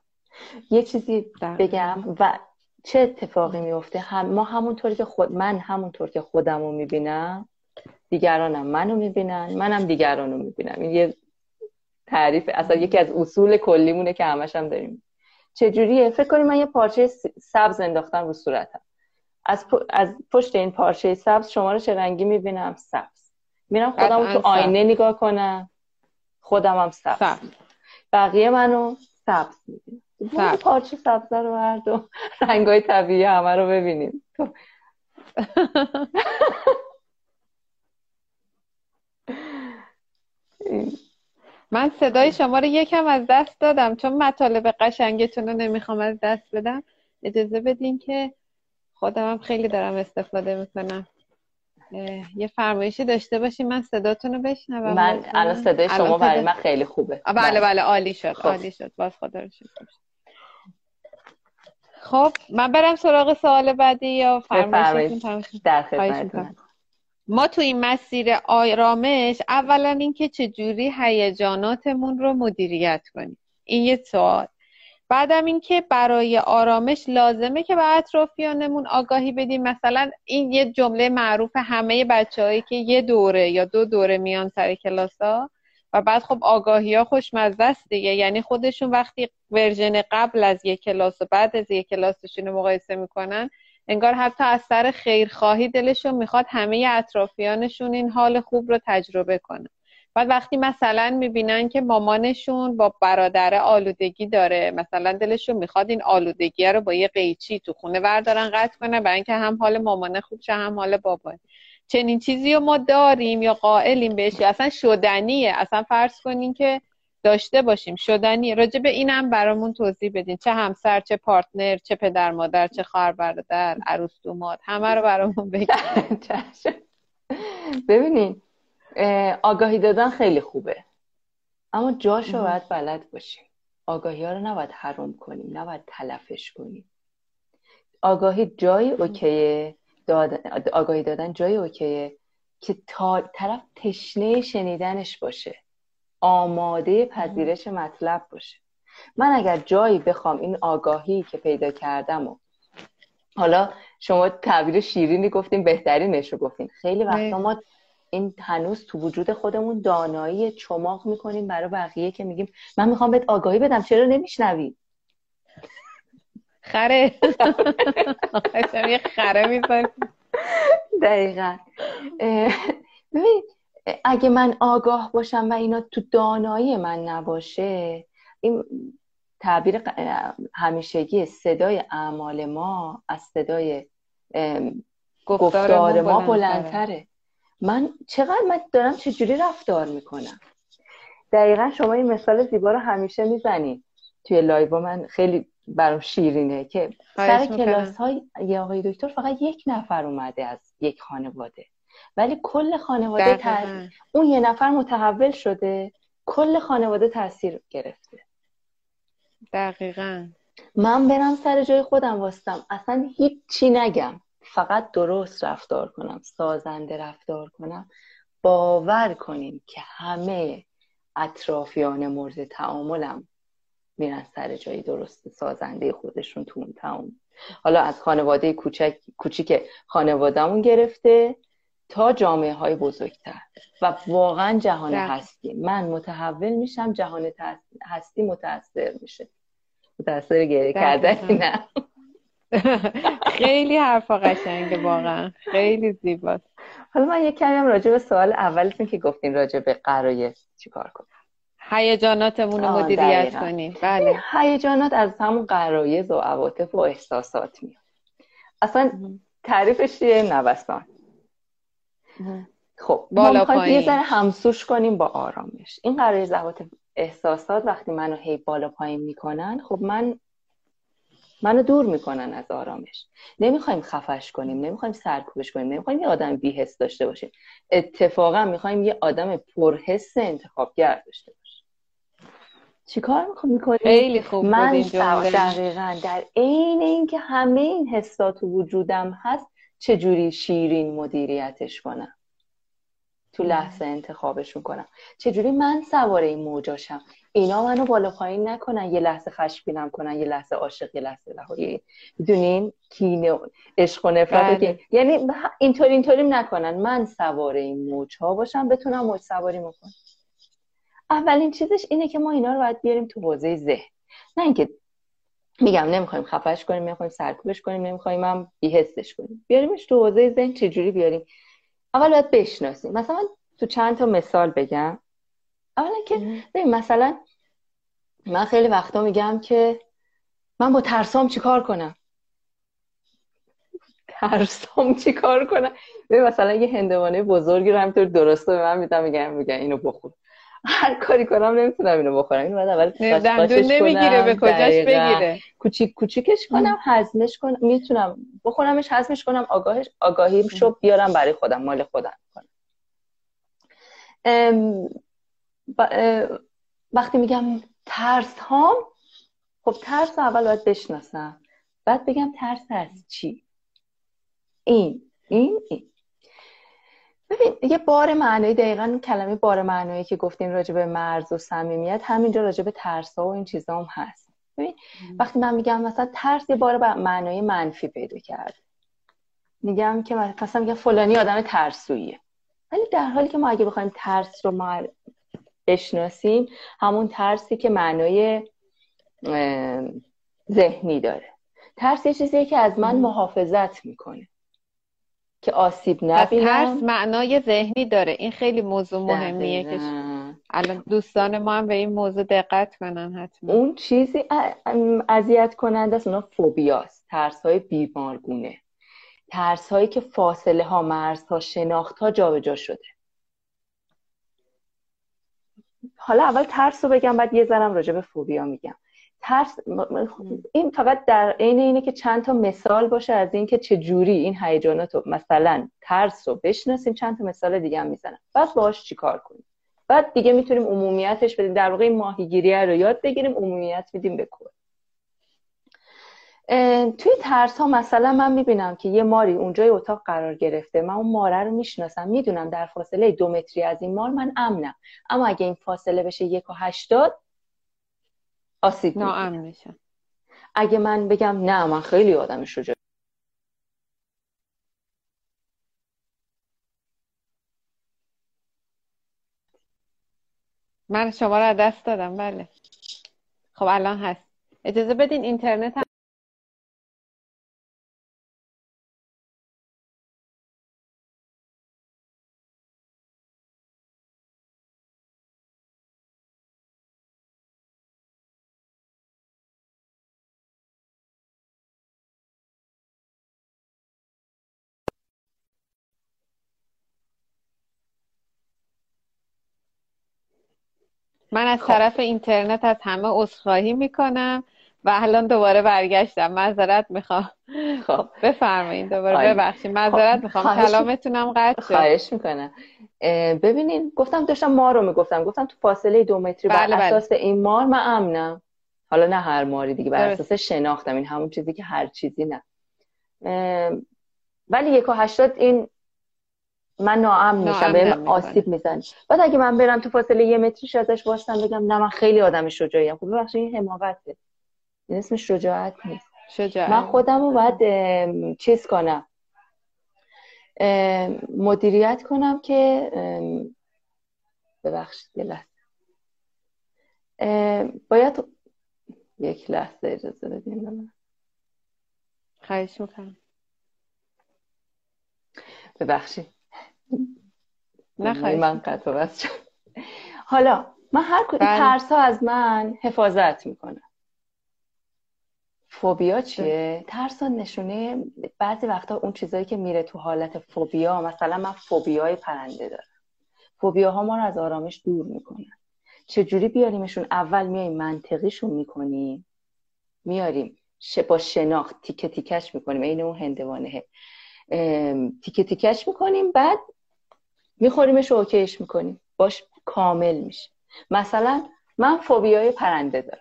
یه چیزی بگم و چه اتفاقی میفته هم ما همونطوری که خود من همونطور که خودم رو می‌بینم دیگرانم منو می‌بینن منم دیگران رو می‌بینم. این یه تعریف اصلا یکی از اصول کلیمونه که همش هم داریم. چجوریه؟ فکر کنیم من یه پارچه سبز انداختم رو صورتم. از, از پشت این پارچه سبز شما رو چه رنگی می‌بینم؟ سبز. میرم خودم تو آینه نگاه کنم خودم هم سبز, سبز. بقیه منو سبز می‌بینم. سبز. پارچه سبز رو بردو رنگای طبیعی همه رو ببینیم. من صدای شما رو یکم از دست دادم چون مطالب قشنگتون رو نمی‌خوام از دست بدم. اجازه بدین که خودم هم خیلی دارم استفاده می‌کنم. یه فرمایشی داشته باشیم من صداتون رو بشنوم. من الان صدای شما برای من خیلی خوبه. بله بله, بله، عالی شد خب. عالی شد. باز خدا رو خب من برم سراغ سوال بعدی یا فرمایشتون در خدمتتون. ما تو این مسیر آرامش اولا اینکه چجوری هیجاناتمون رو مدیریت کنیم. این یه سوال. بعدم اینکه برای آرامش لازمه که به اطرافیانمون آگاهی بدیم. مثلا این یه جمله معروف همه بچههایی که یه دوره یا دو دوره میان سر کلاس ها و بعد خب آگاهی ها خوشمزه است دیگه. یعنی خودشون وقتی ورژن قبل از یک کلاس و بعد از یک کلاسشون رو مقایسه می‌کنن انگار حتی از سر خیرخواهی دلشون می‌خواد همه اطرافیانشون این حال خوب رو تجربه کنن. بعد وقتی مثلا می‌بینن که مامانشون با برادر آلودگی داره مثلا دلشون می‌خواد این آلودگی رو با یه قیچی تو خونه بردارن قطع کنه برای اینکه هم حال مامانه خوب شه هم حال بابا. چنین چیزی رو ما داریم یا قائلیم بهش؟ اصلا شدنیه. اصلا فرض کنین که داشته باشیم. شدنی. راجع به اینم برامون توضیح بدین. چه همسر چه پارتنر چه پدر مادر چه خواهر برادر عروس دوماد. همه رو برامون بگین. ببینین آگاهی دادن خیلی خوبه. اما جاشو باید بلد باشیم. آگاهی ها رو نباید حروم کنیم نباید تلفش کنیم. آگاهی جای اوکیه آگاهی دادن جای اوکیه که تا طرف تشنه شنیدنش باشه. آماده پذیرش مطلب باشه. من اگر جایی بخوام این آگاهی که پیدا کردم و حالا شما تعبیر شیرینی گفتیم بهترینش رو گفتیم خیلی وقتا ما این هنوز تو وجود خودمون دانایی چماق می‌کنیم برای بقیه که میگیم من می‌خوام بهت آگاهی بدم چرا نمیشنوی؟ خره. خره میزن دقیقا. ببین اگه من آگاه باشم و اینا تو دانایی من نباشه این تعبیر همیشگی صدای اعمال ما از صدای گفتار ما بلندتره. من چقدر من دارم چجوری رفتار می‌کنم؟ دقیقا شما این مثال زیبا رو همیشه می‌زنی. توی live من خیلی برام شیرینه که سر. کلاس های یه آقای دکتر فقط یک نفر اومده از یک خانواده. ولی کل خانواده دقیقاً. اون یه نفر متحول شده. کل خانواده تاثیر گرفته. دقیقاً. من برم سر جای خودم واستم. اصلا هیچی نگم. فقط درست رفتار کنم سازنده رفتار کنم. باور کنیم که همه اطرافیان مورد تعاملم میرن سر جای درست سازنده خودشون تو اون تعامل حالا از خانواده کوچک کوچیک خانوادهمون گرفته. تا جامعه های بزرگتر. و واقعا جهان دقیقا. هستی. من متحول میشم جهان تأث- هستی متاثر میشه. متاثر گریه دقیقاً. کردنی نه. خیلی حرفا قشنگه واقعا. خیلی زیباست. حالا من یک کمی هم راجع به سوال اولتون که گفتین راجع به قرایز چیکار کنم هیجاناتمون رو مدیریت. کنیم. بله. هیجانات از همون قرایز و عواطف و احساسات میاد. اصلا تعریفش چیه؟ نوسان. خب بالا پایین. یه ذره همسوش کنیم با آرامش. این قرایز عواطف احساسات وقتی منو هی بالا پایین می‌کنن خب من منو دور می‌کنن از آرامش. نمی‌خوایم خفش کنیم نمی‌خوایم سرکوبش کنیم نمی‌خوایم یه آدم بیهس داشته باشیم. اتفاقا می‌خوایم یه آدم پرحس انتخابگر داشته باشیم. چیکار می‌خوام می‌کنیم؟ خیلی خوب من دقیقا در عین اینکه همه این حسات وجودم هست چجوری شیرین مدیریتش کنم؟ تو لحظه انتخابشون کنم چجوری من سوار این موجاشم اینا منو بالا پایین نکنن یه لحظه خشمگینم کنن یه لحظه عاشق یه لحظه رهایی. می‌دونین؟ کینه عشق و نفرت بله. یعنی اینطوری اینطوریم نکنن. من سوار این موج ها باشم بتونم موج سواری کنم اولین چیزش اینه که ما اینا رو باید بیاریم تو حوزه ذهن. نه اینکه میگم نمی‌خوایم خفش کنیم نمی‌خوایم سرکوبش کنیم نمی‌خوایم هم بیهستش کنیم. بیاریمش تو حوزه ذهن چجوری بیاریم؟ اول باید بشناسیم. مثلا تو چند تا مثال بگم. اولا که ببین مثلا من خیلی وقتا میگم که من با ترسام چیکار کنم؟ ترسام چیکار کنم؟ ببین مثلا یه هندوانه بزرگی رو همینطور درسته به من میدم میگم میگم اینو بخور. هر کاری کنم نمی‌تونم اینو بخورم. اینو باید اول دندون نمی‌گیره به. کجاش. بگیره؟ کوچیک کوچیکش کنم هضمش کنم می‌تونم بخورمش هضمش کنم آگاهش آگاهیش رو بیارم برای خودم مال خودم کنم. ام، ب- اه، وقتی میگم ترس هام خب ترس رو اول باید بشناسم. بعد بگم ترس از چی؟ این این این. ببین یه بار معنایی دقیقا کلمه بار معنایی که گفتین راجع به مرز و صمیمیت همینجا راجع به ترس ها و این چیزا هم هست. ببین وقتی من میگم مثلا ترس یه بار معنای منفی پیدا کرد میگم که مثلا میگم فلانی آدم ترسویه ولی در حالی که ما اگه بخوایم ترس رو ما بشناسیم همون ترسی که معنای ذهنی داره. ترس یه چیزیه که از من محافظت می‌کنه. که آسیب پس ترس نبینم. معنای ذهنی داره. این خیلی موضوع مهمیه که. الان دوستان ما هم به این موضوع دقت کنن حتما. اون چیزی اذیت کننده است اونا فوبیاست. ترس های بیمارگونه. ترس هایی که فاصله ها مرزها شناخت ها جابجا شده. حالا اول ترس رو بگم بعد یه ذرم راجع به فوبیا میگم. ترس م- این فقط در عین اینه که چند تا مثال باشه از اینکه چه جوری این هیجانات رو مثلا ترس رو بشناسیم چند تا مثال دیگه هم می‌زنم. بعد باهاش چیکار کنیم؟ بعد دیگه می‌تونیم عمومیتش بدیم. در واقع این ماهیگیری رو یاد بگیریم عمومیت میدیم به کل توی ترس ها مثلا من می‌بینم که یه ماری اونجای اتاق قرار گرفته. من اون ماره رو می‌شناسم. می‌دونم در فاصله دو متری از این مار من امنم. اما اگه این فاصله بشه یک و هشتاد آسیب. ناامن میشن اگه من بگم نه من خیلی آدم شجاع من شما رو از دست دادم بله. خب الان هست. اجازه بدین اینترنت هم من از خب. طرف اینترنت از همه عذرخواهی می‌کنم و الان دوباره برگشتم. معذرت می‌خوام. خب. بفرمایید دوباره. آی. ببخشید. معذرت خب، می‌خوام کلامتونم قطع شد. خواهش می‌کنم. ببینین گفتم داشتم مار رو می‌گفتم. گفتم تو فاصله دو متری بر بله، بله. اساس این مار من امنم. حالا نه هر ماری دیگه بر. اساس شناختم. این همون چیزی که هر چیزی نه. ولی یک و هشتاد این من ناامن میشم بهم. آسیب می‌زنه بعد اگه من برم تو فاصله یه متریش ازش واسم بگم نه من خیلی آدم شجاعیم. خب ببخشید این حماقته. این اسمش شجاعت نیست. شجاع من خودم رو باید ام، چیز کنم. ام، مدیریت کنم که ام، ببخشید یه لحظه. ام، باید یک لحظه اجازه بدین. خواهش می‌کنم. ببخشید. نه خواهش من قطع شد. حالا من هر کدوم بله. ترس ها از من حفاظت می‌کنه فوبیا چیه؟ ترس ها نشونه بعضی وقتا اون چیزایی که میره تو حالت فوبیا مثلا من فوبیای پرنده دارم. فوبیا ها ما رو از آرامش دور می‌کنن. چجوری بیاریمشون؟ اول میایم منطقیشون می‌کنیم. میاریم با شناخت تیکه تیکش می‌کنیم. این اون هندوانه. تیکه تیکش می‌کنیم بعد میخوریمش و اوکیش می‌کنیم. باش کامل میشه. مثلا من فوبیای پرنده دارم.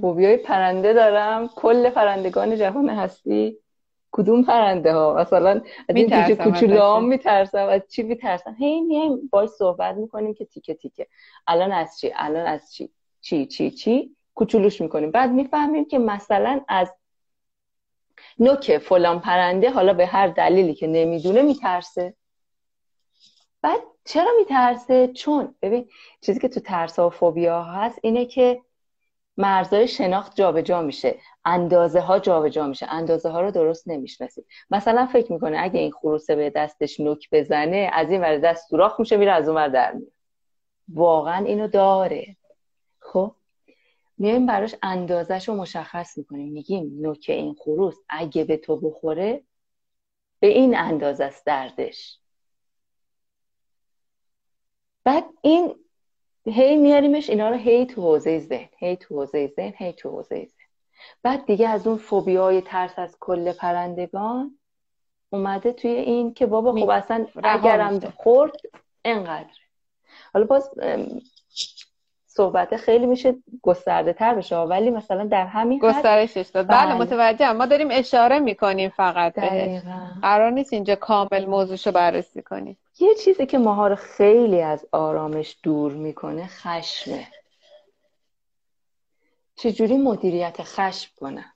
فوبیای پرنده دارم. کل پرندگان جهان هستی. کدوم پرنده ها مثلا از این جوجه کوچولو. میترسم. از چی میترسم؟ هی میایم باش صحبت می‌کنیم که تیکه تیکه. الان از چی؟ الان از چی؟ چی چی چی؟ کوچولوش می‌کنیم. بعد می‌فهمیم که مثلا از نوک فلان پرنده حالا به هر دلیلی که نمی‌دونه میترسه. بعد چرا میترسه؟ چون ببین چیزی که تو ترس و فوبیا هست اینه که مرزهای شناخت جابجا میشه. اندازه ها جابجا میشه. اندازه ها رو درست نمی‌شناسیم مثلا فکر می‌کنه اگه این خروسه به دستش نوک بزنه از این ور دست سوراخ میشه میره از اون ور در میاد. واقعا اینو داره. خب؟ میایم براش اندازش رو مشخص می‌کنیم. میگیم نوک این خروس اگه به تو بخوره به این اندازه است دردش. بعد این هی میاریمش اینا رو هی تو حوزه ذهن هی تو حوزه ذهن هی تو حوزه ذهن. بعد دیگه از اون فوبیای ترس از کل پرندگان اومده توی این که بابا خب اصلا اگرم. خورد انقدر حالا باز صحبت خیلی میشه گسترده تر بشه ولی مثلا در همین گسترشش داد. بله بله. متوجهم. ما داریم اشاره می‌کنیم فقط بهش. دقیقاً. قرار نیست اینجا کامل موضوعشو بررسی کنیم. یه چیزی که ماها رو خیلی از آرامش دور می‌کنه خشمه. چجوری مدیریت خشم کنم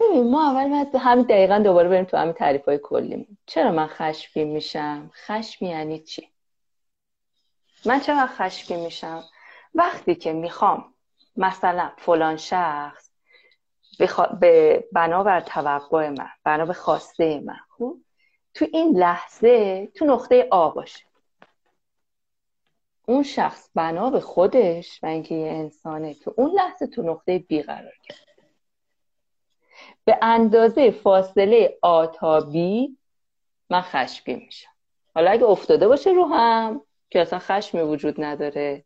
ببین ما اول باید همین دقیقا دوباره بریم تو همین تعریف های کلیمون چرا من خشمگین میشم؟ خشم یعنی چی؟ من چرا خشمگین میشم. وقتی که می‌خوام مثلا فلان شخص بخوا... به بنابر توقع من بنا به خواسته من خب؟ تو این لحظه تو نقطه آ باشه. اون شخص بنا به خودش و اینکه یه انسانه تو اون لحظه تو نقطه بی قرار گرفت. به اندازه فاصله آ تا بی من خشمگین میشم. حالا اگه افتاده باشه رو هم که اصلا خشمی وجود نداره.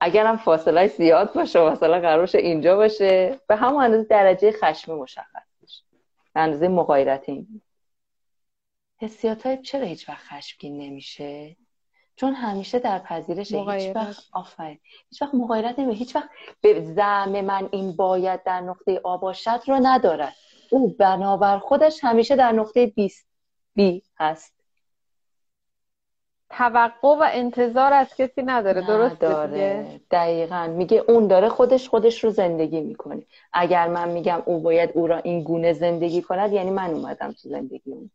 اگرم فاصله زیاد باشه و مثلا قرار باشه اینجا باشه. به همون اندازه درجه خشم مشخص میشه. به اندازه مغایرت این. حسیات های چرا هیچ وقت خشمگین نمیشه؟ چون همیشه در پذیرش هیچ. وقت آفرین. هیچ وقت مغایرت نمیشه. هیچ وقت به زعم من این باید در نقطه آ باشد رو ندارد. او بنابر خودش همیشه در نقطه بی بی هست. توقع و انتظار از کسی نداره. درسته دیگه نداره دقیقا. میگه اون داره خودش خودش رو زندگی می‌کنه. اگر من میگم او باید او را این گونه زندگی کند یعنی من اومدم تو زندگی اون.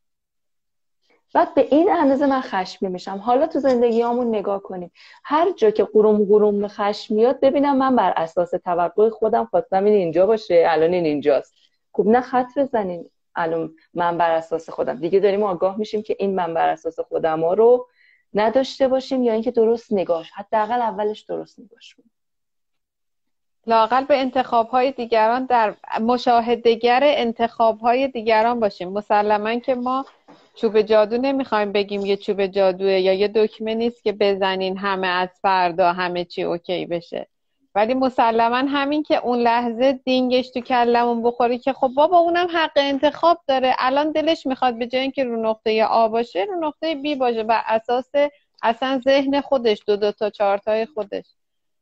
بعد به این اندازه من خشمی میشم. حالا تو زندگی همون نگاه کنیم. هر جا که قروم قروم خشم میاد ببینم من بر اساس توقع خودم خواستم این اینجا باشه الان این اینجاست. خب نه خط بزنین الان من بر اساس خودم. دیگه داریم آگاه میشیم که این من بر اساس خودم ها رو نداشته باشیم یا اینکه درست نگاش. حداقل اولش درست نگاش کنیم. لاقل به انتخاب های دیگران در مشاهدگر انتخاب های دیگران باشیم. مسلما که ما چوب جادو نمی‌خوایم بگیم یه چوب جادوه یا یه دکمه نیست که بزنین همه از فردا همه چی اوکی بشه. ولی مسلما همین که اون لحظه دینگش تو کلمون بخوری که خب بابا اونم حق انتخاب داره. الان دلش می‌خواد به جای اینکه رو نقطه آ باشه رو نقطه بی باشه بر اساس اصلا ذهن خودش دو دو تا چارتای خودش.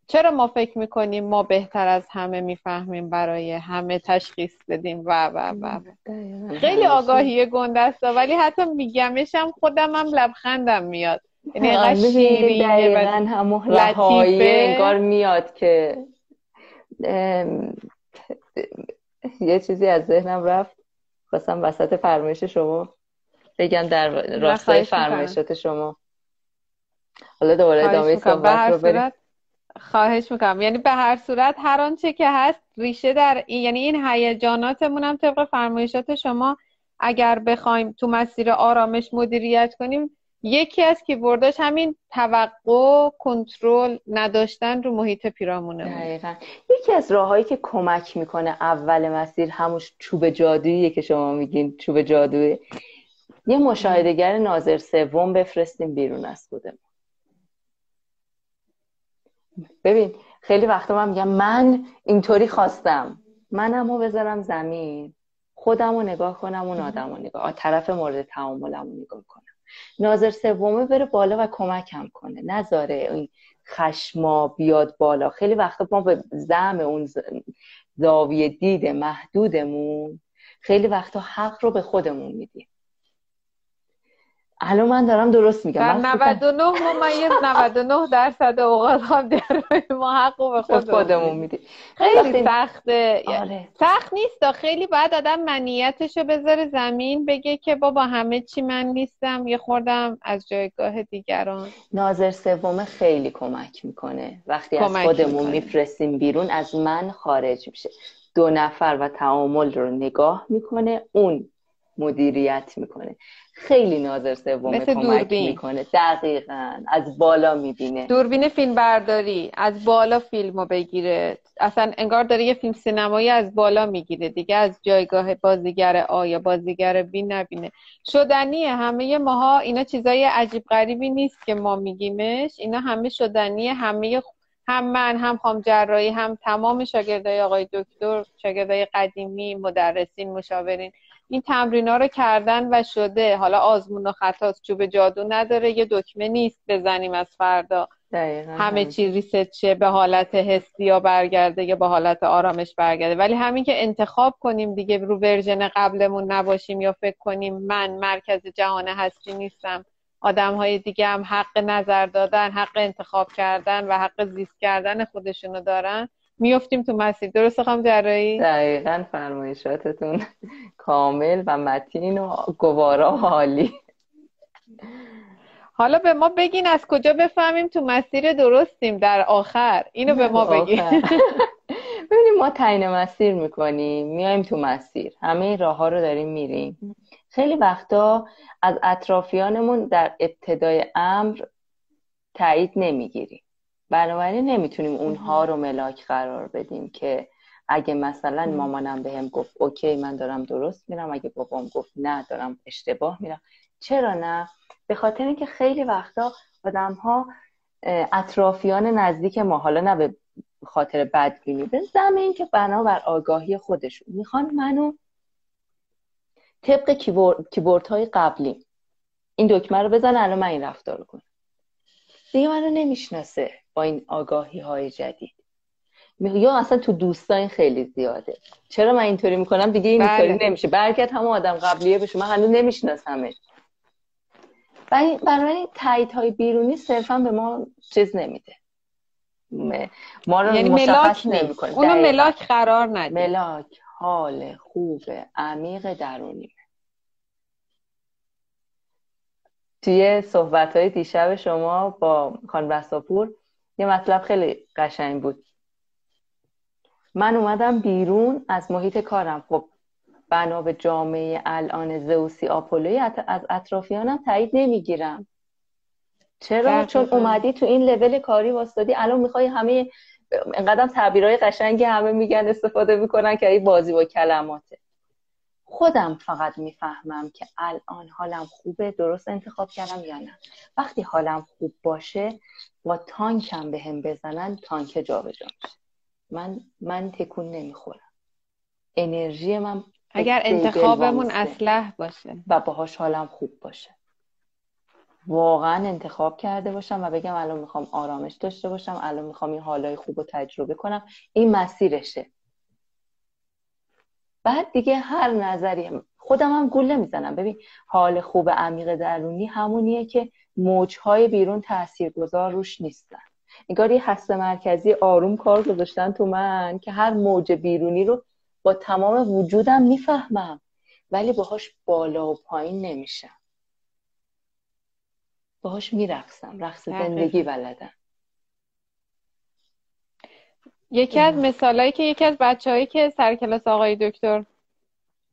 چرا ما فکر می‌کنیم ما بهتر از همه می‌فهمیم برای همه تشخیص بدیم؟ و و و خیلی آگاهی گنده ولی حتی میگمشم خودم هم لبخندم میاد. یعنی دقیقا همون رهایی انگار میاد که یه چیزی از ذهنم رفت. خواستم وسط فرمایش شما بگم در راستای فرمایشات شما. حالا دوباره ادامه صحبت رو بریم. خواهش می‌کنم. یعنی به هر صورت هر آنچه که هست ریشه در این یعنی این هیجاناتمون هم طبق فرمایشات شما اگر بخوایم تو مسیر آرامش مدیریت کنیم یکی از کیبورداش همین توقع کنترل نداشتن رو محیط پیرامونه دقیقا. یکی از راههایی که کمک می‌کنه اول مسیر هموش چوب جادوییه که شما میگین چوب جادویی. یه مشاهدهگر ناظر سوم بفرستیم بیرون از خودمون. ببین خیلی وقتا من میگم من اینطوری خواستم. منم رو بذارم زمین. خودم رو نگاه کنم اون آدم رو نگاه. طرف مورد تعاملم رو نگاه کنم. ناظر سومه بره بالا و کمکم کنه. نذاره این خشما بیاد بالا. خیلی وقتا ما به زم اون زاویه دید محدودمون خیلی وقتا حق رو به خودمون میدیم. الان من دارم درست میگم. در 99 ممیز 99 درصد اوقات هم در ما حق به خود خودمون میدیم. خیلی سخته. آره. سخت نیست. خیلی بعد آدم منیتشو بذاره زمین بگه که بابا همه چی من نیستم. یه خوردم از جایگاه دیگران. ناظر سوم خیلی کمک می‌کنه. وقتی از خودمون میفرستیم بیرون از من خارج میشه. دو نفر و تعامل رو نگاه می‌کنه. اون مدیریت می‌کنه. خیلی ناظر سوم کمک دوربین. می‌کنه. دقیقا. از بالا می‌بینه. دوربین فیلم برداری. از بالا فیلمو بگیره. اصلا انگار داره یه فیلم سینمایی از بالا می‌گیره دیگه. از جایگاه بازیگر آ یا بازیگر بی نبینه. شدنیه. همه ماها اینا چیزای عجیب غریبی نیست که ما میگیمش. اینا همه شدنیه. همه هم من هم خام جراحی هم تمام شاگردای آقای دکتر شاگردای قدیمی مدرسین مشاورین. این تمرین رو کردن و شده. حالا آزمون و خطاست چوب جادو نداره یه دکمه نیست بزنیم از فردا. همه چی ریست شه به حالت حسی یا برگرده یا به حالت آرامش برگرده. ولی همین که انتخاب کنیم دیگه رو ورژن قبلمون نباشیم یا فکر کنیم من مرکز جهان هستی نیستم. آدم های دیگه هم حق نظر دادن حق انتخاب کردن و حق زیست کردن خودشونو دارن. میفتیم تو مسیر. درست خواهم جرایی؟ دقیقا فرمایشاتتون کامل و متین و گوارا و حالی حالا به ما بگین از کجا بفهمیم تو مسیر درستیم در آخر. اینو به ما بگین. ببینیم ما تعیین مسیر می‌کنیم میایم تو مسیر. همه این راه ها رو داریم میریم. خیلی وقتا از اطرافیانمون در ابتدای امر تایید نمی‌گیریم. بنابراین نمی‌تونیم اونها رو ملاک قرار بدیم که اگه مثلا مامانم بهم گفت اوکی من دارم درست میرم اگه بابام گفت نه دارم اشتباه میرم. چرا نه؟ به خاطر اینکه خیلی وقتا آدم ها اطرافیان نزدیک ما حالا نه به خاطر بدبینی به زمین که بنابر آگاهی خودشون می‌خوان منو طبق کیبورد های قبلی این دکمه رو بزن الان من این رفتار رو کنم. دیگه منو نمی‌شناسه. با این آگاهی های جدید. یا اصلا تو دوستان خیلی زیاده. چرا من اینطوری می‌کنم؟ دیگه این اینطوری بله. نمیشه. برکت همه آدم قبلیه بشه. من هنوز نمیشناسمش. برای تایید های بیرونی صرفا به ما چیز نمیده. ما رو یعنی ملاک نمی‌کنه اونو ملاک قرار نده. ملاک حال خوب عمیق درونی توی صحبت های دیشب شما با خان بساپور یه مطلب خیلی قشنگ بود. من اومدم بیرون از محیط کارم. خب بنا به جامعه الان زوسی آپولوی از اطرافیانم تایید نمی‌گیرم. چرا؟ چون اومدی تو این لول کاری واسطادی الان می‌خوای همه اینقدر تعبیرهای قشنگی همه میگن استفاده می‌کنن که این بازی با کلماته. خودم فقط می‌فهمم که الان حالم خوبه درست انتخاب کردم یا نه. وقتی حالم خوب باشه و تانکم به هم بزنن تانک جابجا میشه. من من تکون نمی‌خورم. انرژی من اگر انتخابمون اسلح باشه. و باهاش حالم خوب باشه. واقعا انتخاب کرده باشم و بگم الان می‌خوام آرامش داشته باشم الان می‌خوام این حالای خوب رو تجربه کنم. این مسیرشه. بعد دیگه هر نظری خودم هم گوله می‌زنم ببین حال خوب عمیق درونی همونیه که موجهای بیرون تاثیرگذار روش نیستن. انگار یه هسته مرکزی آروم کار گذاشتن تو من که هر موج بیرونی رو با تمام وجودم می‌فهمم. ولی باهاش بالا و پایین نمیشم. باهاش میرقصم. رقص زندگی بلدم. یکی از مثالهایی که یکی از بچههایی که سر کلاس آقای دکتر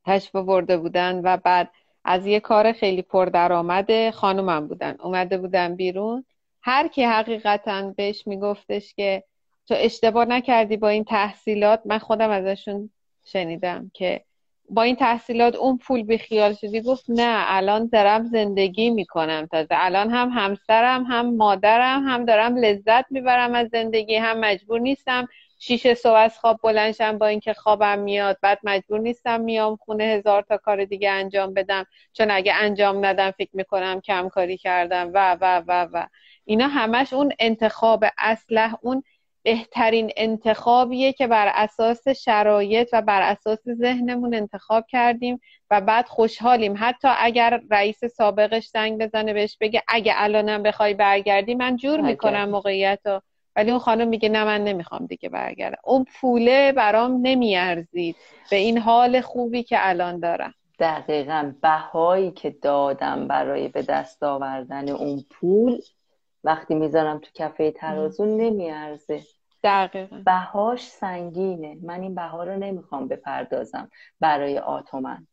تشریف برده بودن و بعد از یه کار خیلی پردرآمد خانومم بودن. اومده بودن بیرون. هر کی حقیقتا بهش میگفتش که تو اشتباه نکردی با این تحصیلات. من خودم ازشون شنیدم که با این تحصیلات اون پول بی خیال شدی. گفت نه الان دارم زندگی می‌کنم. تازه الان هم همسرم هم مادرم هم دارم لذت می‌برم از زندگی. هم مجبور نیستم شیش صبح از خواب بلنشم با اینکه خوابم میاد. بعد مجبور نیستم میام خونه هزار تا کار دیگه انجام بدم. چون اگه انجام ندم فکر می‌کنم کم کاری کردم. و و و و. اینا همش اون انتخاب اسلح اون بهترین انتخابیه که بر اساس شرایط و بر اساس ذهنمون انتخاب کردیم و بعد خوشحالیم. حتی اگر رئیس سابقش زنگ بزنه بهش بگه اگه الانم بخوای برگردی من جور می‌کنم موقعیت رو ولی اون خانم میگه نه من نمی‌خوام دیگه برگردم. اون پوله برام نمیارزید. به این حال خوبی که الان دارم. دقیقا بهایی که دادم برای به دست آوردن اون پول وقتی می‌ذارم تو کفه ترازو نمیارزه. دقیقا. بهاش سنگینه. من این بها رو نمی‌خوام بپردازم برای آتومن.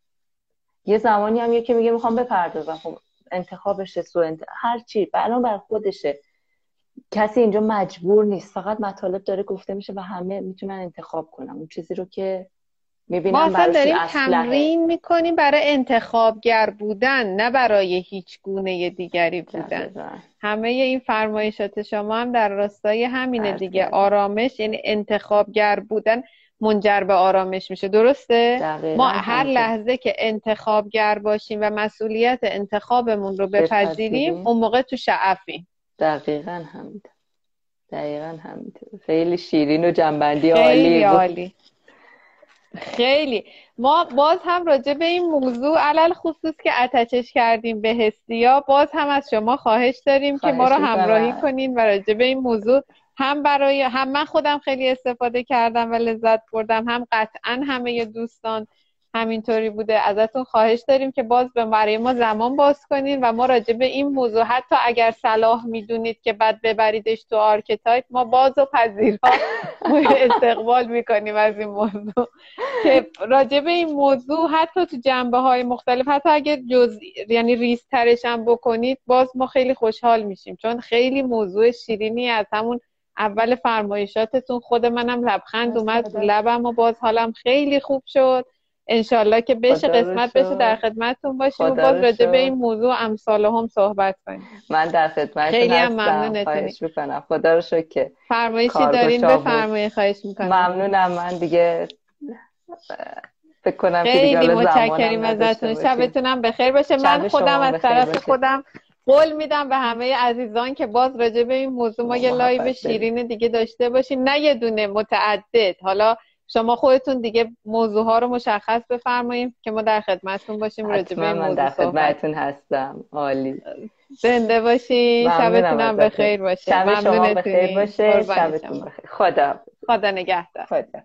یه زمانی هم یکی میگه می‌خوام بپردازم. خب انتخابش سو انت... هر چی. بر خودشه. کسی اینجا مجبور نیست. فقط مطالب داره گفته میشه و همه می‌تونن انتخاب کنم اون چیزی رو که ما اصلا داریم تمرین می‌کنیم برای انتخابگر بودن نه برای هیچ گونه دیگری بودن. همه این فرمایشات شما هم در راستای همینه دیگه. آرامش یعنی انتخابگر بودن منجر به آرامش میشه. درسته؟ ما هر لحظه که انتخابگر باشیم و مسئولیت انتخابمون رو بپذیریم اون موقع تو شعفیم. دقیقا همینطور دقیقا همینطور خیلی شیرین و جنبندی عالی عالی. خیلی. ما باز هم راجع به این موضوع علی‌الخصوص که attach اش کردیم به هستیا باز هم از شما خواهش داریم که ما رو همراهی کنین و راجع به این موضوع هم برای هم من خودم خیلی استفاده کردم و لذت بردم هم قطعا همه دوستان همینطوری بوده. ازتون خواهش داریم که باز به برای ما زمان باز کنین و ما راجع به این موضوع حتی اگر صلاح می‌دونید که بعد ببریدش تو archetype ما باز و پذیرا استقبال می‌کنیم از این موضوع. که راجع به این موضوع حتی تو جنبه های مختلف حتی اگر جز یعنی ریزترش هم بکنید باز ما خیلی خوشحال میشیم. چون خیلی موضوع شیرینی از همون اول فرمایشاتتون. خود منم لبخند اومد لبم و باز حالم خیلی خوب شد. انشالله که بشه قسمت بشه در خدمتتون باشیم و باز راجع به این موضوع امثال هم صحبت کنیم. من در خدمتتون خیلی هم ممنونتونی. می‌کنم. خدا رو شکر. که فرمایشی دارین بفرمایید خواهش می‌کنم. ممنونم. من دیگه فکر کنم خیلی متشکریم ازتون. شبتونم بخیر باشه. من خودم از طرف خودم قول میدم به همه عزیزان که باز راجع به این موضوع ما یه لایو شیرین دیگه داشته باشیم. نه یه دونه متعدد. حالا شما خودتون دیگه موضوع ها رو مشخص بفرمایید که ما در خدمتتون باشیم راجع به من در خدمتتون هستم. عالی. زنده باشین. شبتون هم بخیر باشه. شب شما بخیر باشه. شبتون بخیر خدا. خدا نگهدار. خدا.